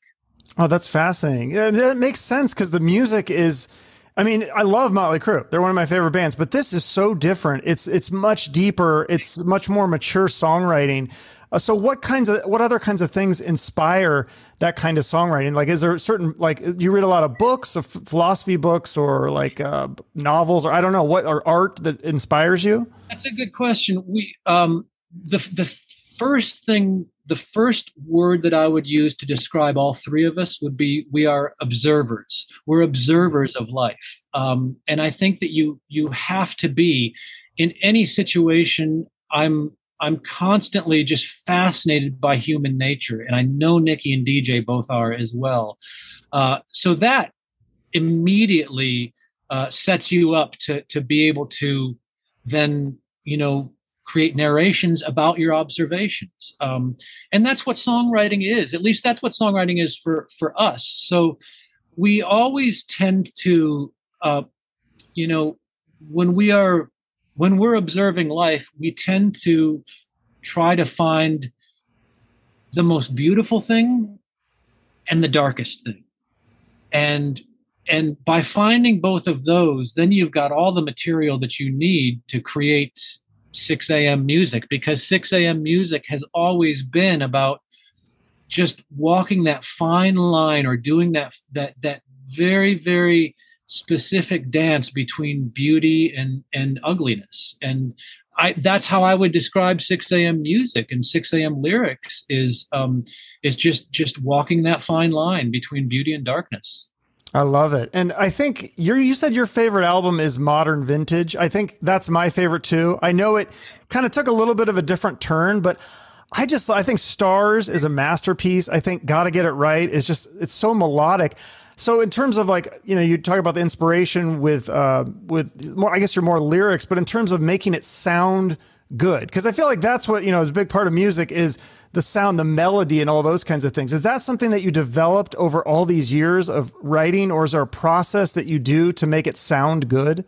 oh that's fascinating yeah, that makes sense because the music is I mean, I love Motley Crue. They're one of my favorite bands, but this is so different. It's it's much deeper. It's much more mature songwriting. Uh, so what kinds of what other kinds of things inspire that kind of songwriting? Like, is there certain like you read a lot of books, of philosophy books, or like uh, novels, or I don't know what or art that inspires you? That's a good question. We um, the the first thing, the first word that I would use to describe all three of us would be we are observers. We're observers of life, um, and I think that you you have to be in any situation. I'm I'm constantly just fascinated by human nature, and I know Nikki and DJ both are as well. Uh, so that immediately uh, sets you up to to be able to then you know create narrations about your observations, um, and that's what songwriting is. At least that's what songwriting is for for us. So we always tend to, uh, you know, when we are when we're observing life, we tend to try to find the most beautiful thing and the darkest thing. And and by finding both of those, then you've got all the material that you need to create Sixx:A.M. music because Sixx:A.M. music has always been about just walking that fine line or doing that that that very very specific dance between beauty and and ugliness and I, that's how I would describe Sixx:A.M. music and Sixx:A.M. lyrics is um, is just just walking that fine line between beauty and darkness. I love it, and I think you you said your favorite album is Modern Vintage. I think that's my favorite too. I know it kind of took a little bit of a different turn, but I just I think Stars is a masterpiece. I think Got to Get It Right is just it's so melodic. So in terms of like, you know, you talk about the inspiration with uh with more I guess you're more lyrics, but in terms of making it sound good because I feel like that's what, you know, is a big part of music is the sound, the melody and all those kinds of things. Is that something that you developed over all these years of writing or is there a process that you do to make it sound good?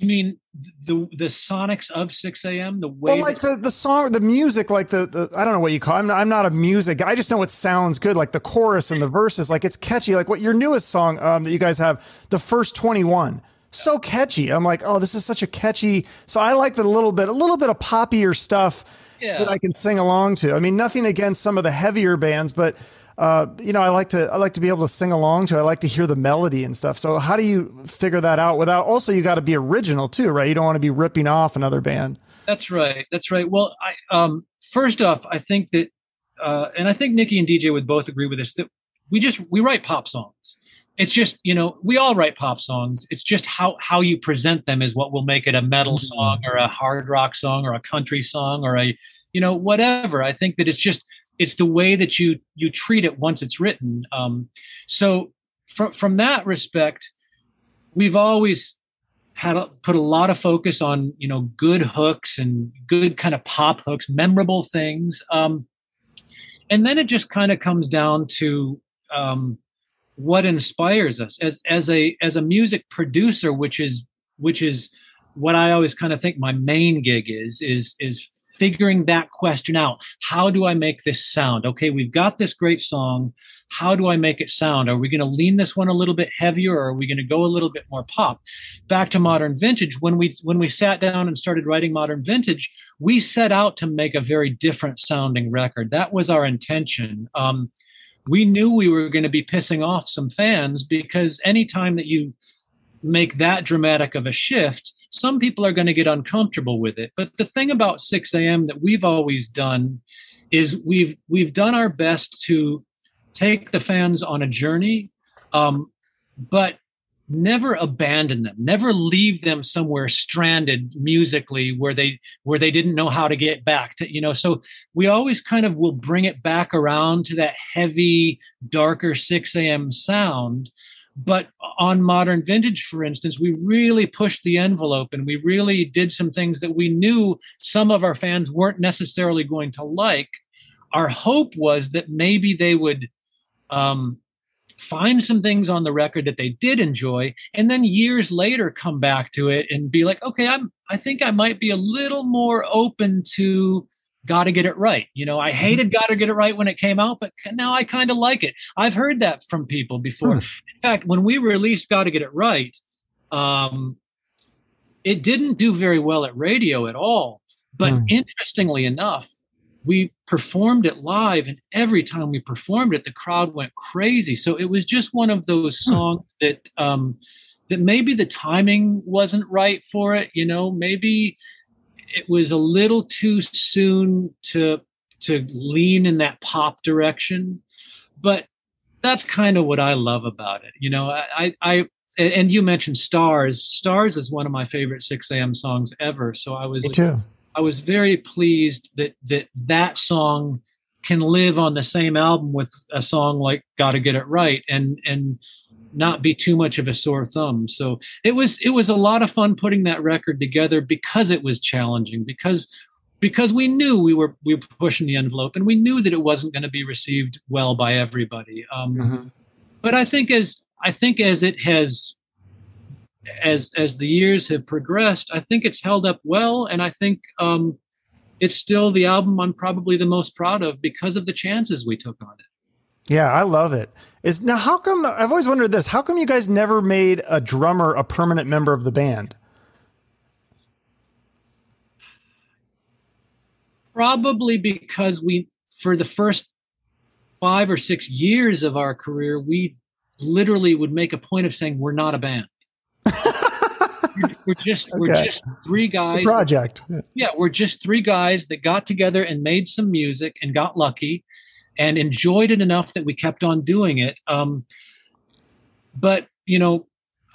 You mean the the sonics of Sixx:A.M. The way, well, like the, the song, the music, like the, the I don't know what you call. It. I'm not, I'm not a music. I just know it sounds good. Like the chorus and the verses, like it's catchy. Like what your newest song um, that you guys have, the first 21, so catchy. I'm like, oh, this is such a catchy. So I like the little bit, a little bit of poppier stuff yeah. that I can sing along to. I mean, nothing against some of the heavier bands, but uh, you know, I like to I like to be able to sing along to. I like to hear the melody and stuff. So how do you figure that out without? Also, you got to be original too, right? You don't want to be ripping off another band. That's right. That's right. Well, I um, first off, I think that, uh, and I think Nikki and DJ would both agree with this that we just we write pop songs. It's just you know we all write pop songs. It's just how how you present them is what will make it a metal mm-hmm. song or a hard rock song or a country song or a you know whatever. I think that it's just it's the way that you you treat it once it's written. Um, so from from that respect, we've always had a, put a lot of focus on you know good hooks and good kind of pop hooks, memorable things. Um, and then it just kind of comes down to um, what inspires us as as a as a music producer, which is which is what I always kind of think my main gig is is is figuring that question out. How do I make this sound? Okay, we've got this great song. How do I make it sound? Are we going to lean this one a little bit heavier or are we going to go a little bit more pop? Back to modern vintage, when we when we sat down and started writing modern vintage, we set out to make a very different sounding record. That was our intention. Um, we knew we were going to be pissing off some fans because anytime that you make that dramatic of a shift, some people are going to get uncomfortable with it. But the thing about Sixx:A.M that we've always done is we've we've done our best to take the fans on a journey, um, but never abandon them never leave them somewhere stranded musically where they where they didn't know how to get back to you know so we always kind of will bring it back around to that heavy darker Sixx:A.M sound but on modern vintage, for instance, we really pushed the envelope and we really did some things that we knew some of our fans weren't necessarily going to like. Our hope was that maybe they would um, find some things on the record that they did enjoy, and then years later come back to it and be like, okay, I'm I think I might be a little more open to got to get it right. You know, I mm-hmm. hated got to get it right when it came out, but now I kind of like it. I've heard that from people before. In fact, when we released got to get it right, um, it didn't do very well at radio at all. But mm. interestingly enough, we performed it live, and every time we performed it, the crowd went crazy. So it was just one of those songs that um, that maybe the timing wasn't right for it. You know, maybe it was a little too soon to to lean in that pop direction, but that's kind of what I love about it. You know, I, I, and you mentioned Stars. Stars is one of my favorite Sixx:A.M. songs ever. So I was. I was very pleased that that that song can live on the same album with a song like "Got to Get It Right," and and not be too much of a sore thumb. So it was it was a lot of fun putting that record together because it was challenging because because we knew we were we were pushing the envelope and we knew that it wasn't going to be received well by everybody. Um, mm-hmm. But I think as I think as it has as as the years have progressed, I think it's held up well, and I think um, it's still the album I'm probably the most proud of because of the chances we took on it. Yeah, I love it. Is now how come I've always wondered this, how come you guys never made a drummer a permanent member of the band? Probably because we for the first 5 or 6 years of our career, we literally would make a point of saying we're not a band. we're just okay. we're just three guys. Just project. Yeah, we're just three guys that got together and made some music and got lucky and enjoyed it enough that we kept on doing it. Um, but you know,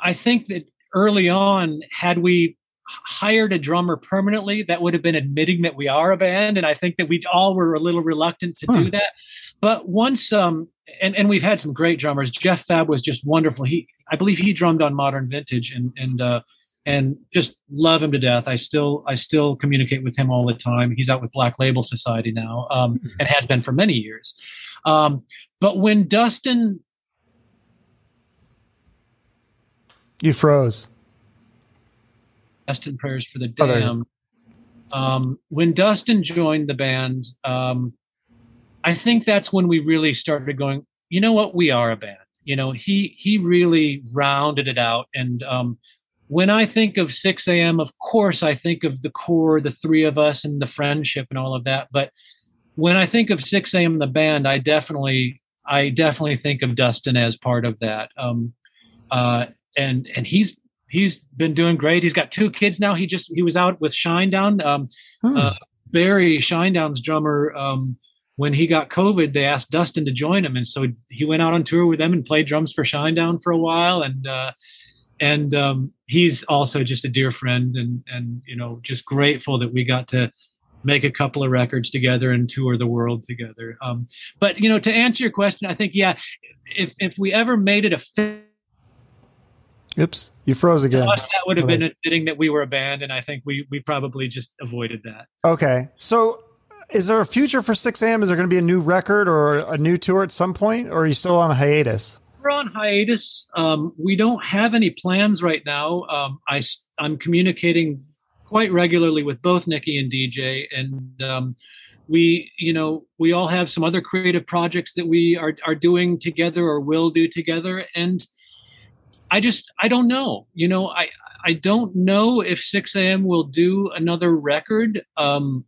I think that early on, had we hired a drummer permanently, that would have been admitting that we are a band, and I think that we all were a little reluctant to do that. But once, um, and and we've had some great drummers. Jeff Fabb was just wonderful. He, I believe, he drummed on Modern Vintage, and and uh, and just love him to death. I still I still communicate with him all the time. He's out with Black Label Society now, um, mm-hmm. and has been for many years. Um, but when Dustin, you froze. Dustin prayers for the damned. Um, when Dustin joined the band, um, I think that's when we really started going. You know what? We are a band. You know, he he really rounded it out. And um, when I think of Sixx:A.M., of course, I think of the core, the three of us, and the friendship and all of that. But when I think of Sixx:A.M. the band, I definitely I definitely think of Dustin as part of that. Um, uh, and and he's he's been doing great. He's got two kids now. He just he was out with Shinedown. Um, hmm. uh, Barry Shinedown's drummer. Um, when he got COVID, they asked Dustin to join him, and so he went out on tour with them and played drums for Shinedown for a while. And uh, and um, he's also just a dear friend, and and you know just grateful that we got to make a couple of records together and tour the world together. Um, but you know, to answer your question, I think yeah, if if we ever made it a Oops, you froze again. Us, that would have been admitting that we were a band, and I think we we probably just avoided that. Okay, so is there a future for Sixx:A.M.? Is there going to be a new record or a new tour at some point, or are you still on a hiatus? We're on hiatus. Um, we don't have any plans right now. Um, I I'm communicating quite regularly with both Nikki and DJ, and um, we you know we all have some other creative projects that we are are doing together or will do together, and I just I don't know. You know, I I don't know if Sixx:A.M. will do another record. Um,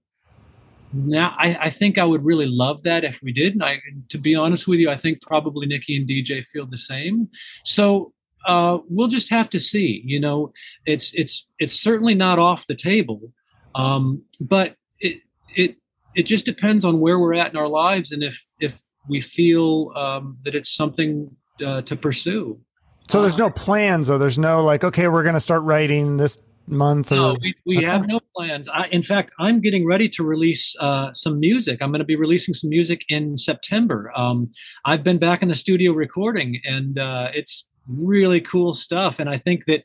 now I, I think I would really love that if we did. And I, to be honest with you, I think probably Nikki and DJ feel the same. So uh, we'll just have to see. You know, it's it's it's certainly not off the table, um, but it it it just depends on where we're at in our lives and if if we feel um, that it's something uh, to pursue. So there's no plans, though. There's no like, okay, we're going to start writing this month. Or, no, we, we have no plans. I, in fact, I'm getting ready to release uh, some music. I'm going to be releasing some music in September. Um, I've been back in the studio recording, and uh, it's really cool stuff. And I think that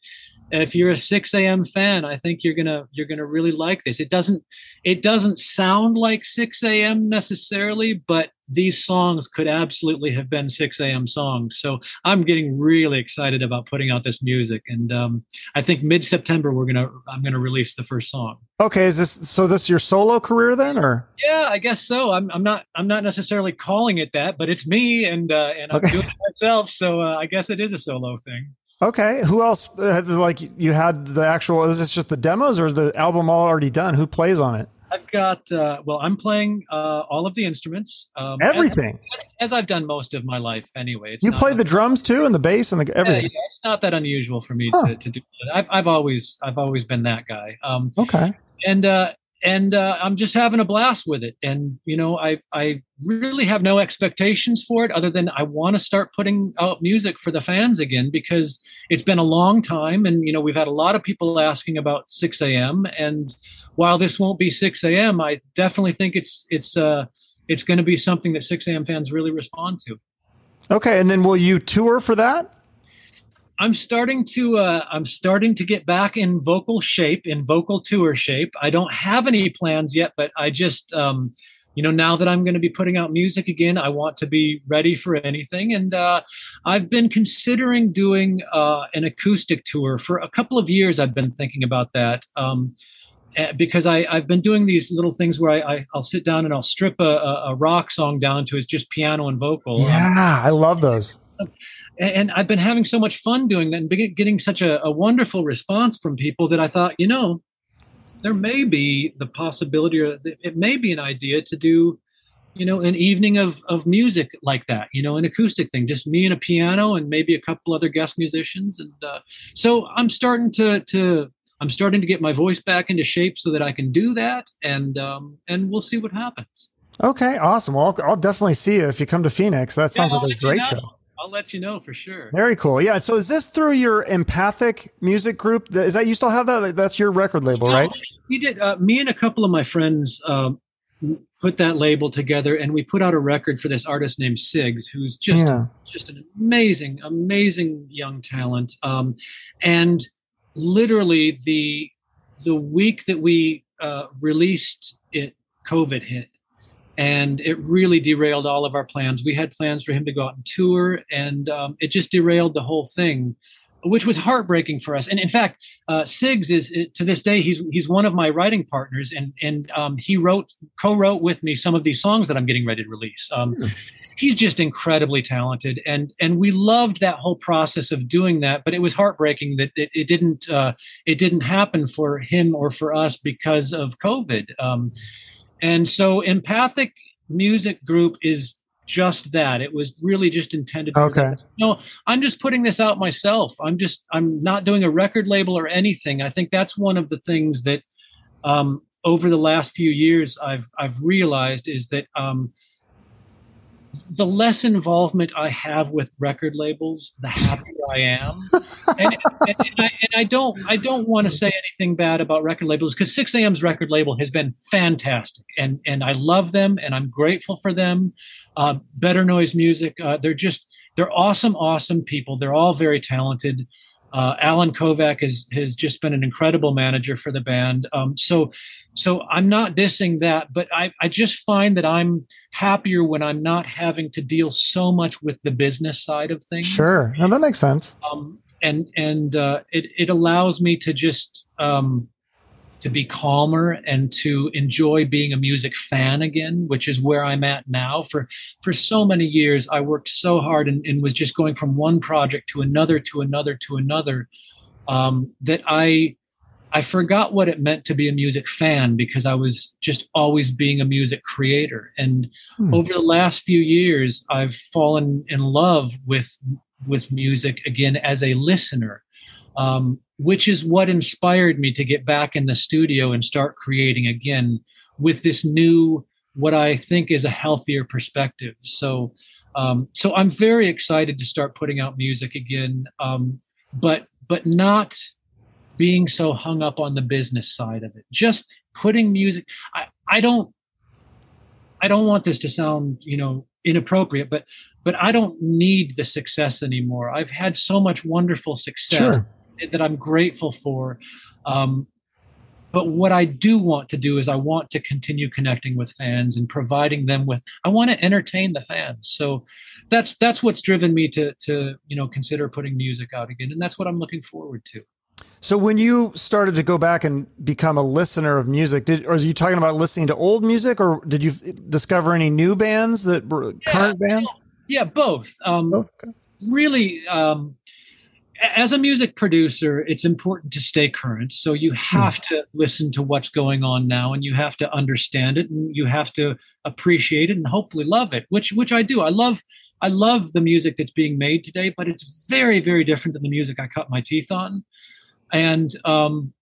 if you're a Sixx:A.M. fan, I think you're gonna you're gonna really like this. It doesn't it doesn't sound like Sixx:A.M. necessarily, but these songs could absolutely have been Sixx:A.M. songs. So I'm getting really excited about putting out this music, and um, I think mid September we're gonna I'm gonna release the first song. Okay, is this so? This your solo career then, or? Yeah, I guess so. I'm I'm not I'm not necessarily calling it that, but it's me, and uh, and I'm okay. doing it myself. So uh, I guess it is a solo thing. Okay. Who else? Uh, like you had the actual? Is this just the demos or the album all already done? Who plays on it? I've got. Uh, well, I'm playing uh, all of the instruments. Um, Everything. As, as, I've done most of my life, anyway. It's you play the drums too, and the bass, and the everything. Yeah, it's not that unusual for me huh. to, to do. That. I've I've always I've always been that guy. Um, okay. And uh, and uh, I'm just having a blast with it. And you know, I I really have no expectations for it other than I want to start putting out music for the fans again because it's been a long time, and you know, we've had a lot of people asking about Sixx:A.M. And while this won't be Sixx:A.M., I definitely think it's it's uh it's going to be something that Sixx:A.M. fans really respond to. Okay, and then will you tour for that? I'm starting to uh, I'm starting to get back in vocal shape, in vocal tour shape. I don't have any plans yet, but I just um, you know now that I'm going to be putting out music again, I want to be ready for anything. And uh, I've been considering doing uh, an acoustic tour for a couple of years. I've been thinking about that. Um, eh, because I, I've been doing these little things where I will sit down and I'll strip a, a, rock song down to it's just piano and vocal. Yeah, um, I love those and I've been having so much fun doing that and getting such a, a, wonderful response from people that I thought, you know, there may be the possibility or it may be an idea to do, you know, an evening of, of music like that, you know, an acoustic thing, just me and a piano and maybe a couple other guest musicians. And uh, so I'm starting to, to, I'm starting to get my voice back into shape so that I can do that. And, um, and we'll see what happens. Okay, awesome. Well, I'll, I'll definitely see you if you come to Phoenix. That sounds yeah, like a great show. I'll let you know for sure. Very cool. Yeah. So is this through your empathic music group? Is that you still have that? That's your record label, no, right? We did. Uh, me and a couple of my friends um, put that label together, and we put out a record for this artist named Sigs, who's just yeah. just an amazing, amazing young talent. Um, and literally the the week that we uh, released it, COVID hit and it really derailed all of our plans. We had plans for him to go out and tour, and um, it just derailed the whole thing. which was heartbreaking for us. And in fact, uh, Sigs is to this day he's he's one of my writing partners, and and um, he wrote co-wrote with me some of these songs that I'm getting ready to release. Um, mm. He's just incredibly talented, and and we loved that whole process of doing that. But it was heartbreaking that it, it didn't uh, it didn't happen for him or for us because of COVID. And so, empathic music group is just that. It was really just intended. For okay. No, I'm just putting this out myself. I'm just I'm not doing a record label or anything. I think that's one of the things that um, over the last few years I've I've realized is that um, the less involvement I have with record labels, the happier I am. and, and, and, I, and, I, don't, I don't want to say anything bad about record labels because Sixx:A.M.'s record label has been fantastic, and and I love them, and I'm grateful for them. Uh, Better Noise Music, uh, they're just, they're awesome, awesome people. They're all very talented. Uh, Allen Kovac has has just been an incredible manager for the band. Um, so, so I'm not dissing that, but I I just find that I'm happier when I'm not having to deal so much with the business side of things. Sure, no, that makes sense. Um, and and uh, it it allows me to just um, to be calmer and to enjoy being a music fan again, which is where I'm at now. For for so many years, I worked so hard and, and was just going from one project to another to another to another um, that I I forgot what it meant to be a music fan because I was just always being a music creator. And hmm. over the last few years, I've fallen in love with with music again as a listener. Um, which is what inspired me to get back in the studio and start creating again with this new what I think is a healthier perspective. So, um, so I'm very excited to start putting out music again, um, but but not being so hung up on the business side of it. Just putting music. I, I don't I don't want this to sound you know inappropriate, but but I don't need the success anymore. I've had so much wonderful success. Sure that I'm grateful for. Um, but what I do want to do is I want to continue connecting with fans and providing them with I want to entertain the fans. So that's that's what's driven me to to you know consider putting music out again and that's what I'm looking forward to. So when you started to go back and become a listener of music, did or are you talking about listening to old music or did you discover any new bands that were yeah, current bands? Yeah, both. Um, okay. Really um, as a music producer, it's important to stay current. So you have mm. to listen to what's going on now, and you have to understand it, and you have to appreciate it, and hopefully love it. Which which I do. I love I love the music that's being made today, but it's very very different than the music I cut my teeth on, and um,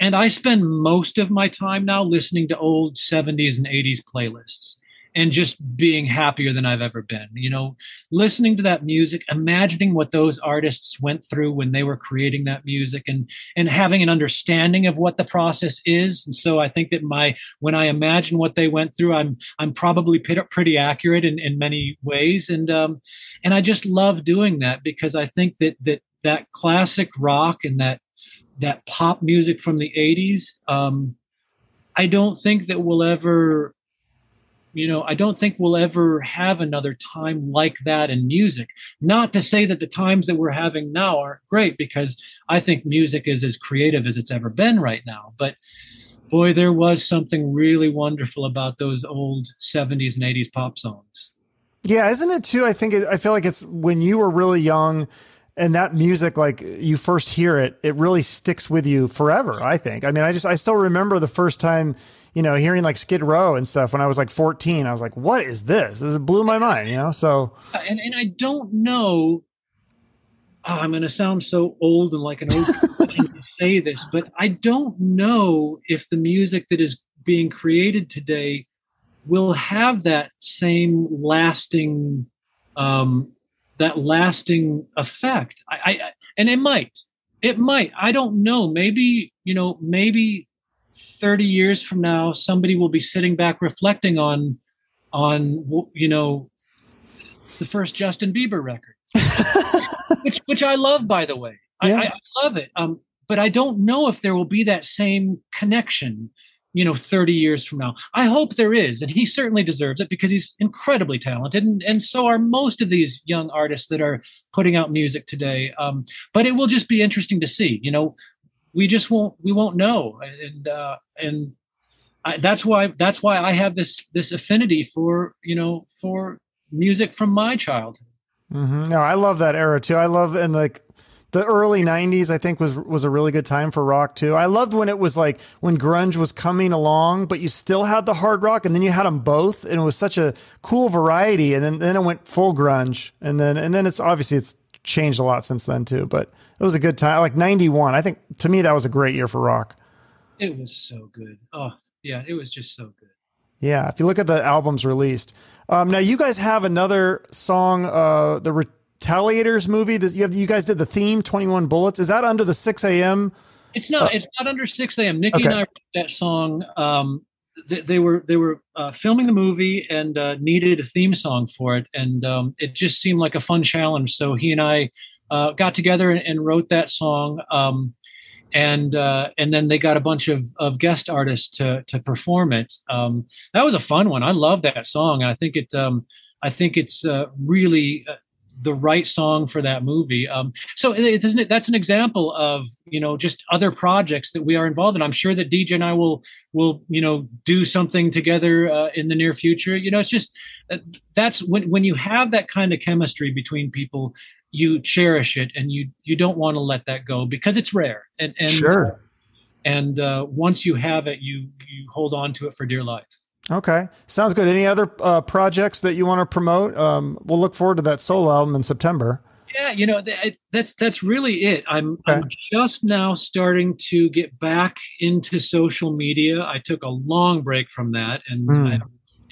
and I spend most of my time now listening to old '70s and '80s playlists and just being happier than I've ever been. You know, listening to that music, imagining what those artists went through when they were creating that music and and having an understanding of what the process is. And so I think that my when I imagine what they went through, I'm I'm probably pretty accurate in, in many ways. And um and I just love doing that because I think that that that classic rock and that that pop music from the 80s um I don't think that we'll ever you know, I don't think we'll ever have another time like that in music. Not to say that the times that we're having now aren't great, because I think music is as creative as it's ever been right now. But boy, there was something really wonderful about those old 70s and 80s pop songs. Yeah, isn't it too? I think it, I feel like it's when you were really young and that music like you first hear it it really sticks with you forever i think i mean i just i still remember the first time you know, hearing like Skid Row and stuff when I was like 14, I was like, what is this? This blew my mind, you know? So, and, and I don't know, oh, I'm going to sound so old and like an old to say this, but I don't know if the music that is being created today will have that same lasting, um, that lasting effect. I, I, and it might, it might, I don't know. Maybe, you know, maybe 30 years from now somebody will be sitting back reflecting on on you know the first justin bieber record which, which i love by the way. Yeah. I, I, love it. Um, but i don't know if there will be that same connection you know 30 years from now. I hope there is and he certainly deserves it because he's incredibly talented and, and so are most of these young artists that are putting out music today. Um, but it will just be interesting to see you know we just won't we won't know. And uh, and I, that's why that's why i have this this affinity for you know for music from my childhood. Mm-hmm. no i love that era too. I love and like the early 90s i think was was a really good time for rock too. I loved when it was like when grunge was coming along but you still had the hard rock and then you had them both and it was such a cool variety and then, then it went full grunge and then and then it's obviously it's changed a lot since then too but it was a good time. Like 91 i think to me that was a great year for rock. It was so good. Oh yeah it was just so good. Yeah if you look at the albums released. Um, now you guys have another song uh, the Retaliators movie that you have you guys did the theme 21 bullets. Is that under the Sixx:A.M it's not uh, it's not under Sixx:A.M nikki okay. and i wrote that song um they, were they were uh, filming the movie and uh, needed a theme song for it and um, it just seemed like a fun challenge so he and i uh, got together and, and wrote that song um, and uh, and then they got a bunch of, of guest artists to to perform it. Um, that was a fun one. I love that song. and I think it um, I think it's uh, really uh, the right song for that movie. Um, so it, isn't it, that's an example of you know just other projects that we are involved in. I'm sure that DJ and I will will you know do something together uh, in the near future. You know, it's just uh, that's when when you have that kind of chemistry between people, you cherish it and you you don't want to let that go because it's rare. And, and sure. And uh, once you have it, you you hold on to it for dear life. Okay, sounds good. Any other uh, projects that you want to promote? Um, we'll look forward to that solo album in September. Yeah, you know that's that's really it. I'm okay. I'm just now starting to get back into social media. I took a long break from that, and mm. I,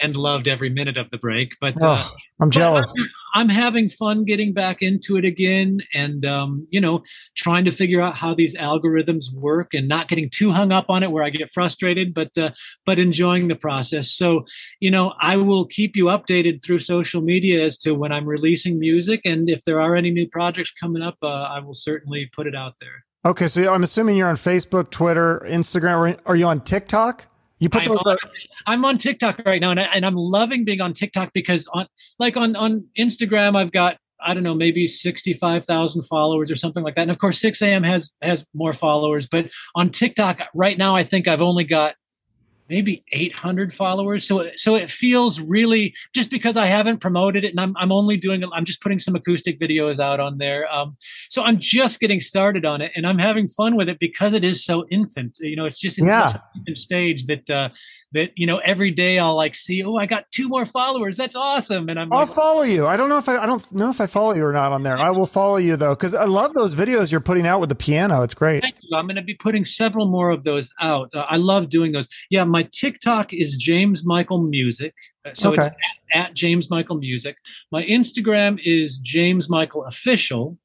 and loved every minute of the break. But oh, uh, I'm jealous. I'm, I'm, having fun getting back into it again, and um, you know, trying to figure out how these algorithms work, and not getting too hung up on it where I get frustrated, but uh, but enjoying the process. So, you know, I will keep you updated through social media as to when I'm releasing music, and if there are any new projects coming up, uh, I will certainly put it out there. Okay, so I'm assuming you're on Facebook, Twitter, Instagram. Are you on TikTok? You put those. On, I'm on TikTok right now, and, I, and I'm loving being on TikTok because on like on on Instagram, I've got I don't know maybe sixty five thousand followers or something like that, and of course, Sixx:A.M. has has more followers. But on TikTok right now, I think I've only got maybe 800 followers. So, so it feels really just because I haven't promoted it and I'm, I'm only doing, I'm just putting some acoustic videos out on there. Um, so I'm just getting started on it and I'm having fun with it because it is so infant, you know, it's just in yeah. stage that, uh, that, you know, every day I'll like see, oh, I got two more followers. That's awesome. And I'm, I'll like, follow you. I don't know if I, I don't know if I follow you or not on there. I will follow you though. Cause I love those videos you're putting out with the piano. It's great. I'm going to be putting several more of those out. Uh, I love doing those. Yeah. My TikTok is James Michael Music. Uh, so okay. it's at, at, James Michael Music. My Instagram is James Michael Official.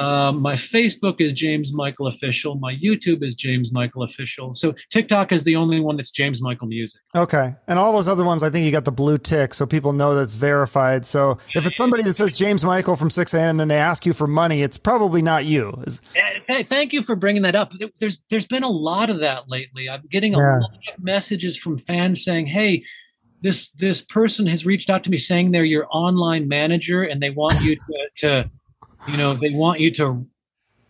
Um, my Facebook is James Michael Official. My YouTube is James Michael Official. So TikTok is the only one that's James Michael Music. Okay. And all those other ones, I think you got the blue tick so people know that's verified. So if it's somebody that says James Michael from Sixx:A.M. and then they ask you for money, it's probably not you. Hey, thank you for bringing that up. There's There's been a lot of that lately. I'm getting a yeah. lot of messages from fans saying, hey, this this person has reached out to me saying they're your online manager and they want you to, to you know they want you to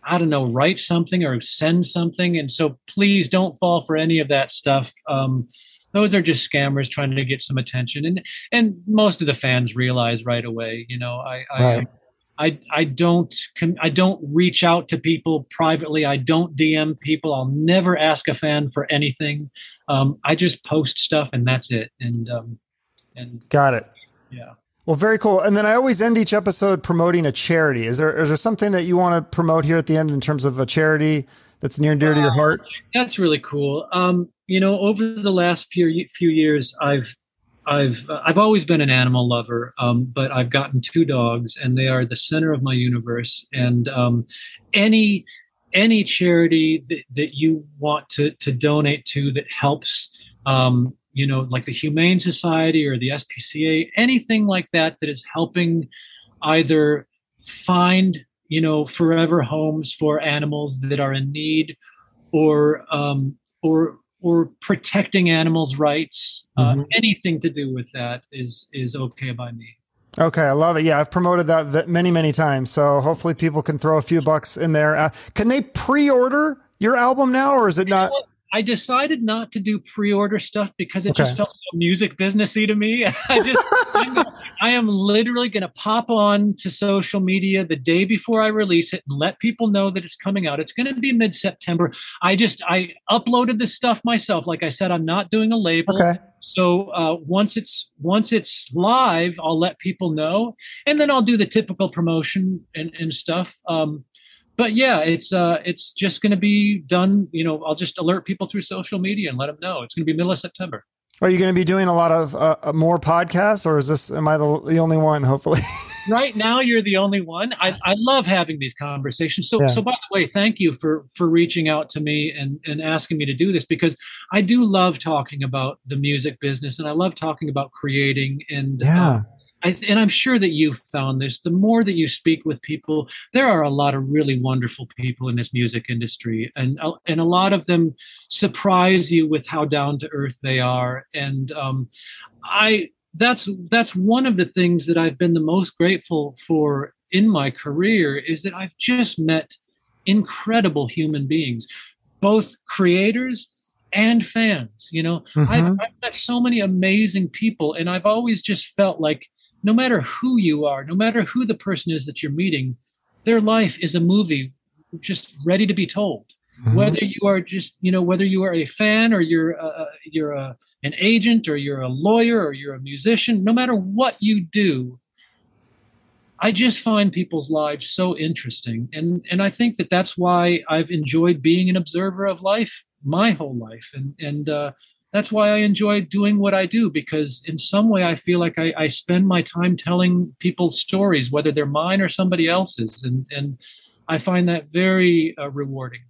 i don't know write something or send something and so please don't fall for any of that stuff um, those are just scammers trying to get some attention and and most of the fans realize right away you know i i right. I, I don't I don't reach out to people privately. I don't DM people. I'll never ask a fan for anything. Um, I just post stuff and that's it. And um, and got it. Yeah. Well, very cool. And then I always end each episode promoting a charity. Is there is there something that you want to promote here at the end in terms of a charity that's near and dear to your heart? That's really cool. Um, you know, over the last few few years, I've I've uh, I've always been an animal lover, um, but I've gotten two dogs, and they are the center of my universe. And um, any any charity that, that you want to to donate to that helps um, you know, like the Humane Society or the SPCA, anything like that that is helping either find, you know, forever homes for animals that are in need, or um, or or protecting animals' rights. Uh, mm-hmm. Anything to do with that is is okay by me. Okay, I love it. Yeah, I've promoted that many, many times. So hopefully people can throw a few bucks in there. Uh, can they pre-order your album now, or is it not? I decided not to do pre-order stuff because it okay. just felt so music businessy to me. I just I am literally going to pop on to social media the day before I release it and let people know that it's coming out. It's going to be mid-September. I just I uploaded the stuff myself. Like I said, I'm not doing a label. Okay. So uh, once it's once it's live, I'll let people know, and then I'll do the typical promotion and, and stuff. Um, but yeah, it's uh, it's just going to be done. You know, I'll just alert people through social media and let them know it's going to be middle of September. Are you going to be doing a lot of uh, uh, more podcasts, or is this am I the, the only one? Hopefully, right now you're the only one. I, I love having these conversations. So yeah. so by the way, thank you for for reaching out to me and and asking me to do this because I do love talking about the music business and I love talking about creating and yeah. Uh, I, and I'm sure that you've found this. The more that you speak with people, there are a lot of really wonderful people in this music industry, and uh, and a lot of them surprise you with how down to earth they are. And um, I that's that's one of the things that I've been the most grateful for in my career is that I've just met incredible human beings, both creators and fans. You know, mm-hmm. I've, I've met so many amazing people, and I've always just felt like no matter who you are, no matter who the person is that you're meeting, their life is a movie just ready to be told. Mm-hmm. Whether you are just, you know, whether you are a fan or you're a, you're a, an agent or you're a lawyer or you're a musician, no matter what you do, I just find people's lives so interesting, and and I think that that's why I've enjoyed being an observer of life my whole life, and and uh, that's why I enjoy doing what I do because in some way I feel like I, I spend my time telling people's stories, whether they're mine or somebody else's, and and I find that very uh, rewarding.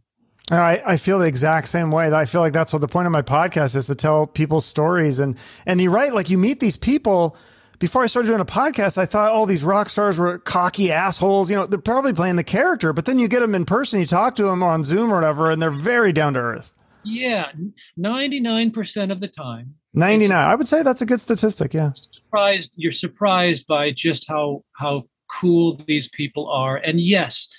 I, I feel the exact same way. I feel like that's what the point of my podcast is to tell people's stories. And and you're right, like you meet these people. Before I started doing a podcast, I thought all these rock stars were cocky assholes. You know, they're probably playing the character, but then you get them in person, you talk to them on Zoom or whatever, and they're very down to earth. Yeah, 99% of the time. 99. I would say that's a good statistic, yeah. Surprised you're surprised by just how how cool these people are. And yes,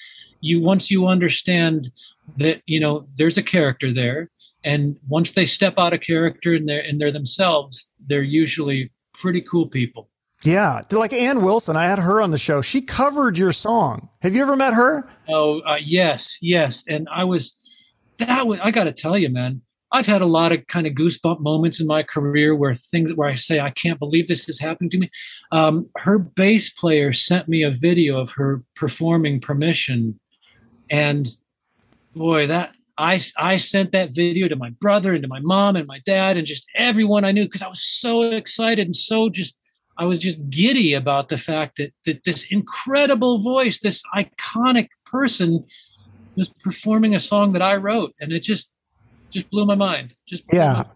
you once you understand that, you know, there's a character there and once they step out of character and they're and they're themselves, they're usually pretty cool people. Yeah, like Ann Wilson, I had her on the show. She covered your song. Have you ever met her? Oh, uh, yes, yes. And I was that was, I got to tell you, man, I've had a lot of kind of goosebump moments in my career where things where I say, I can't believe this is happening to me. Um, her bass player sent me a video of her performing permission. And boy, that I, I sent that video to my brother and to my mom and my dad and just everyone I knew because I was so excited and so just I was just giddy about the fact that that this incredible voice, this iconic person was performing a song that I wrote, and it just just blew my mind. Just yeah. Mind.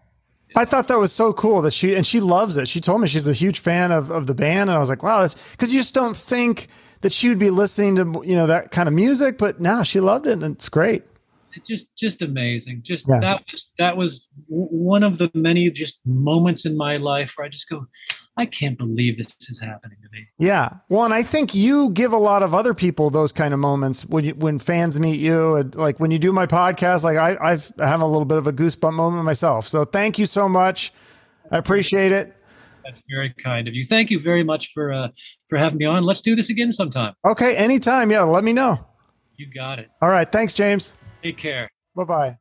I thought that was so cool that she and she loves it. She told me she's a huge fan of, of the band, and I was like, wow, that's because you just don't think that she would be listening to you know that kind of music, but now nah, she loved it, and it's great. It's just just amazing. Just yeah. that was that was one of the many just moments in my life where I just go, I can't believe this is happening to me. Yeah. Well, and I think you give a lot of other people those kind of moments when you, when fans meet you, and like when you do my podcast. Like I, I've I have a little bit of a goosebump moment myself. So thank you so much. I appreciate it. That's very kind of you. Thank you very much for uh, for having me on. Let's do this again sometime. Okay, anytime. Yeah, let me know. You got it. All right. Thanks, James. Take care. Bye bye.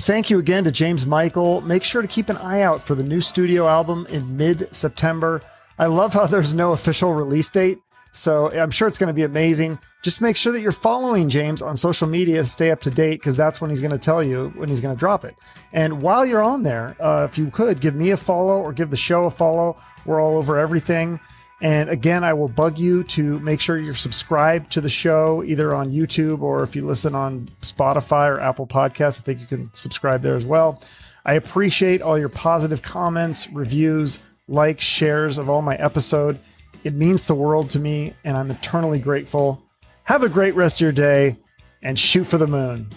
Thank you again to James Michael. Make sure to keep an eye out for the new studio album in mid September. I love how there's no official release date, so I'm sure it's going to be amazing. Just make sure that you're following James on social media, stay up to date, because that's when he's going to tell you when he's going to drop it. And while you're on there, uh, if you could give me a follow or give the show a follow, we're all over everything. And again, I will bug you to make sure you're subscribed to the show either on YouTube or if you listen on Spotify or Apple Podcasts, I think you can subscribe there as well. I appreciate all your positive comments, reviews, likes, shares of all my episode. It means the world to me, and I'm eternally grateful. Have a great rest of your day and shoot for the moon.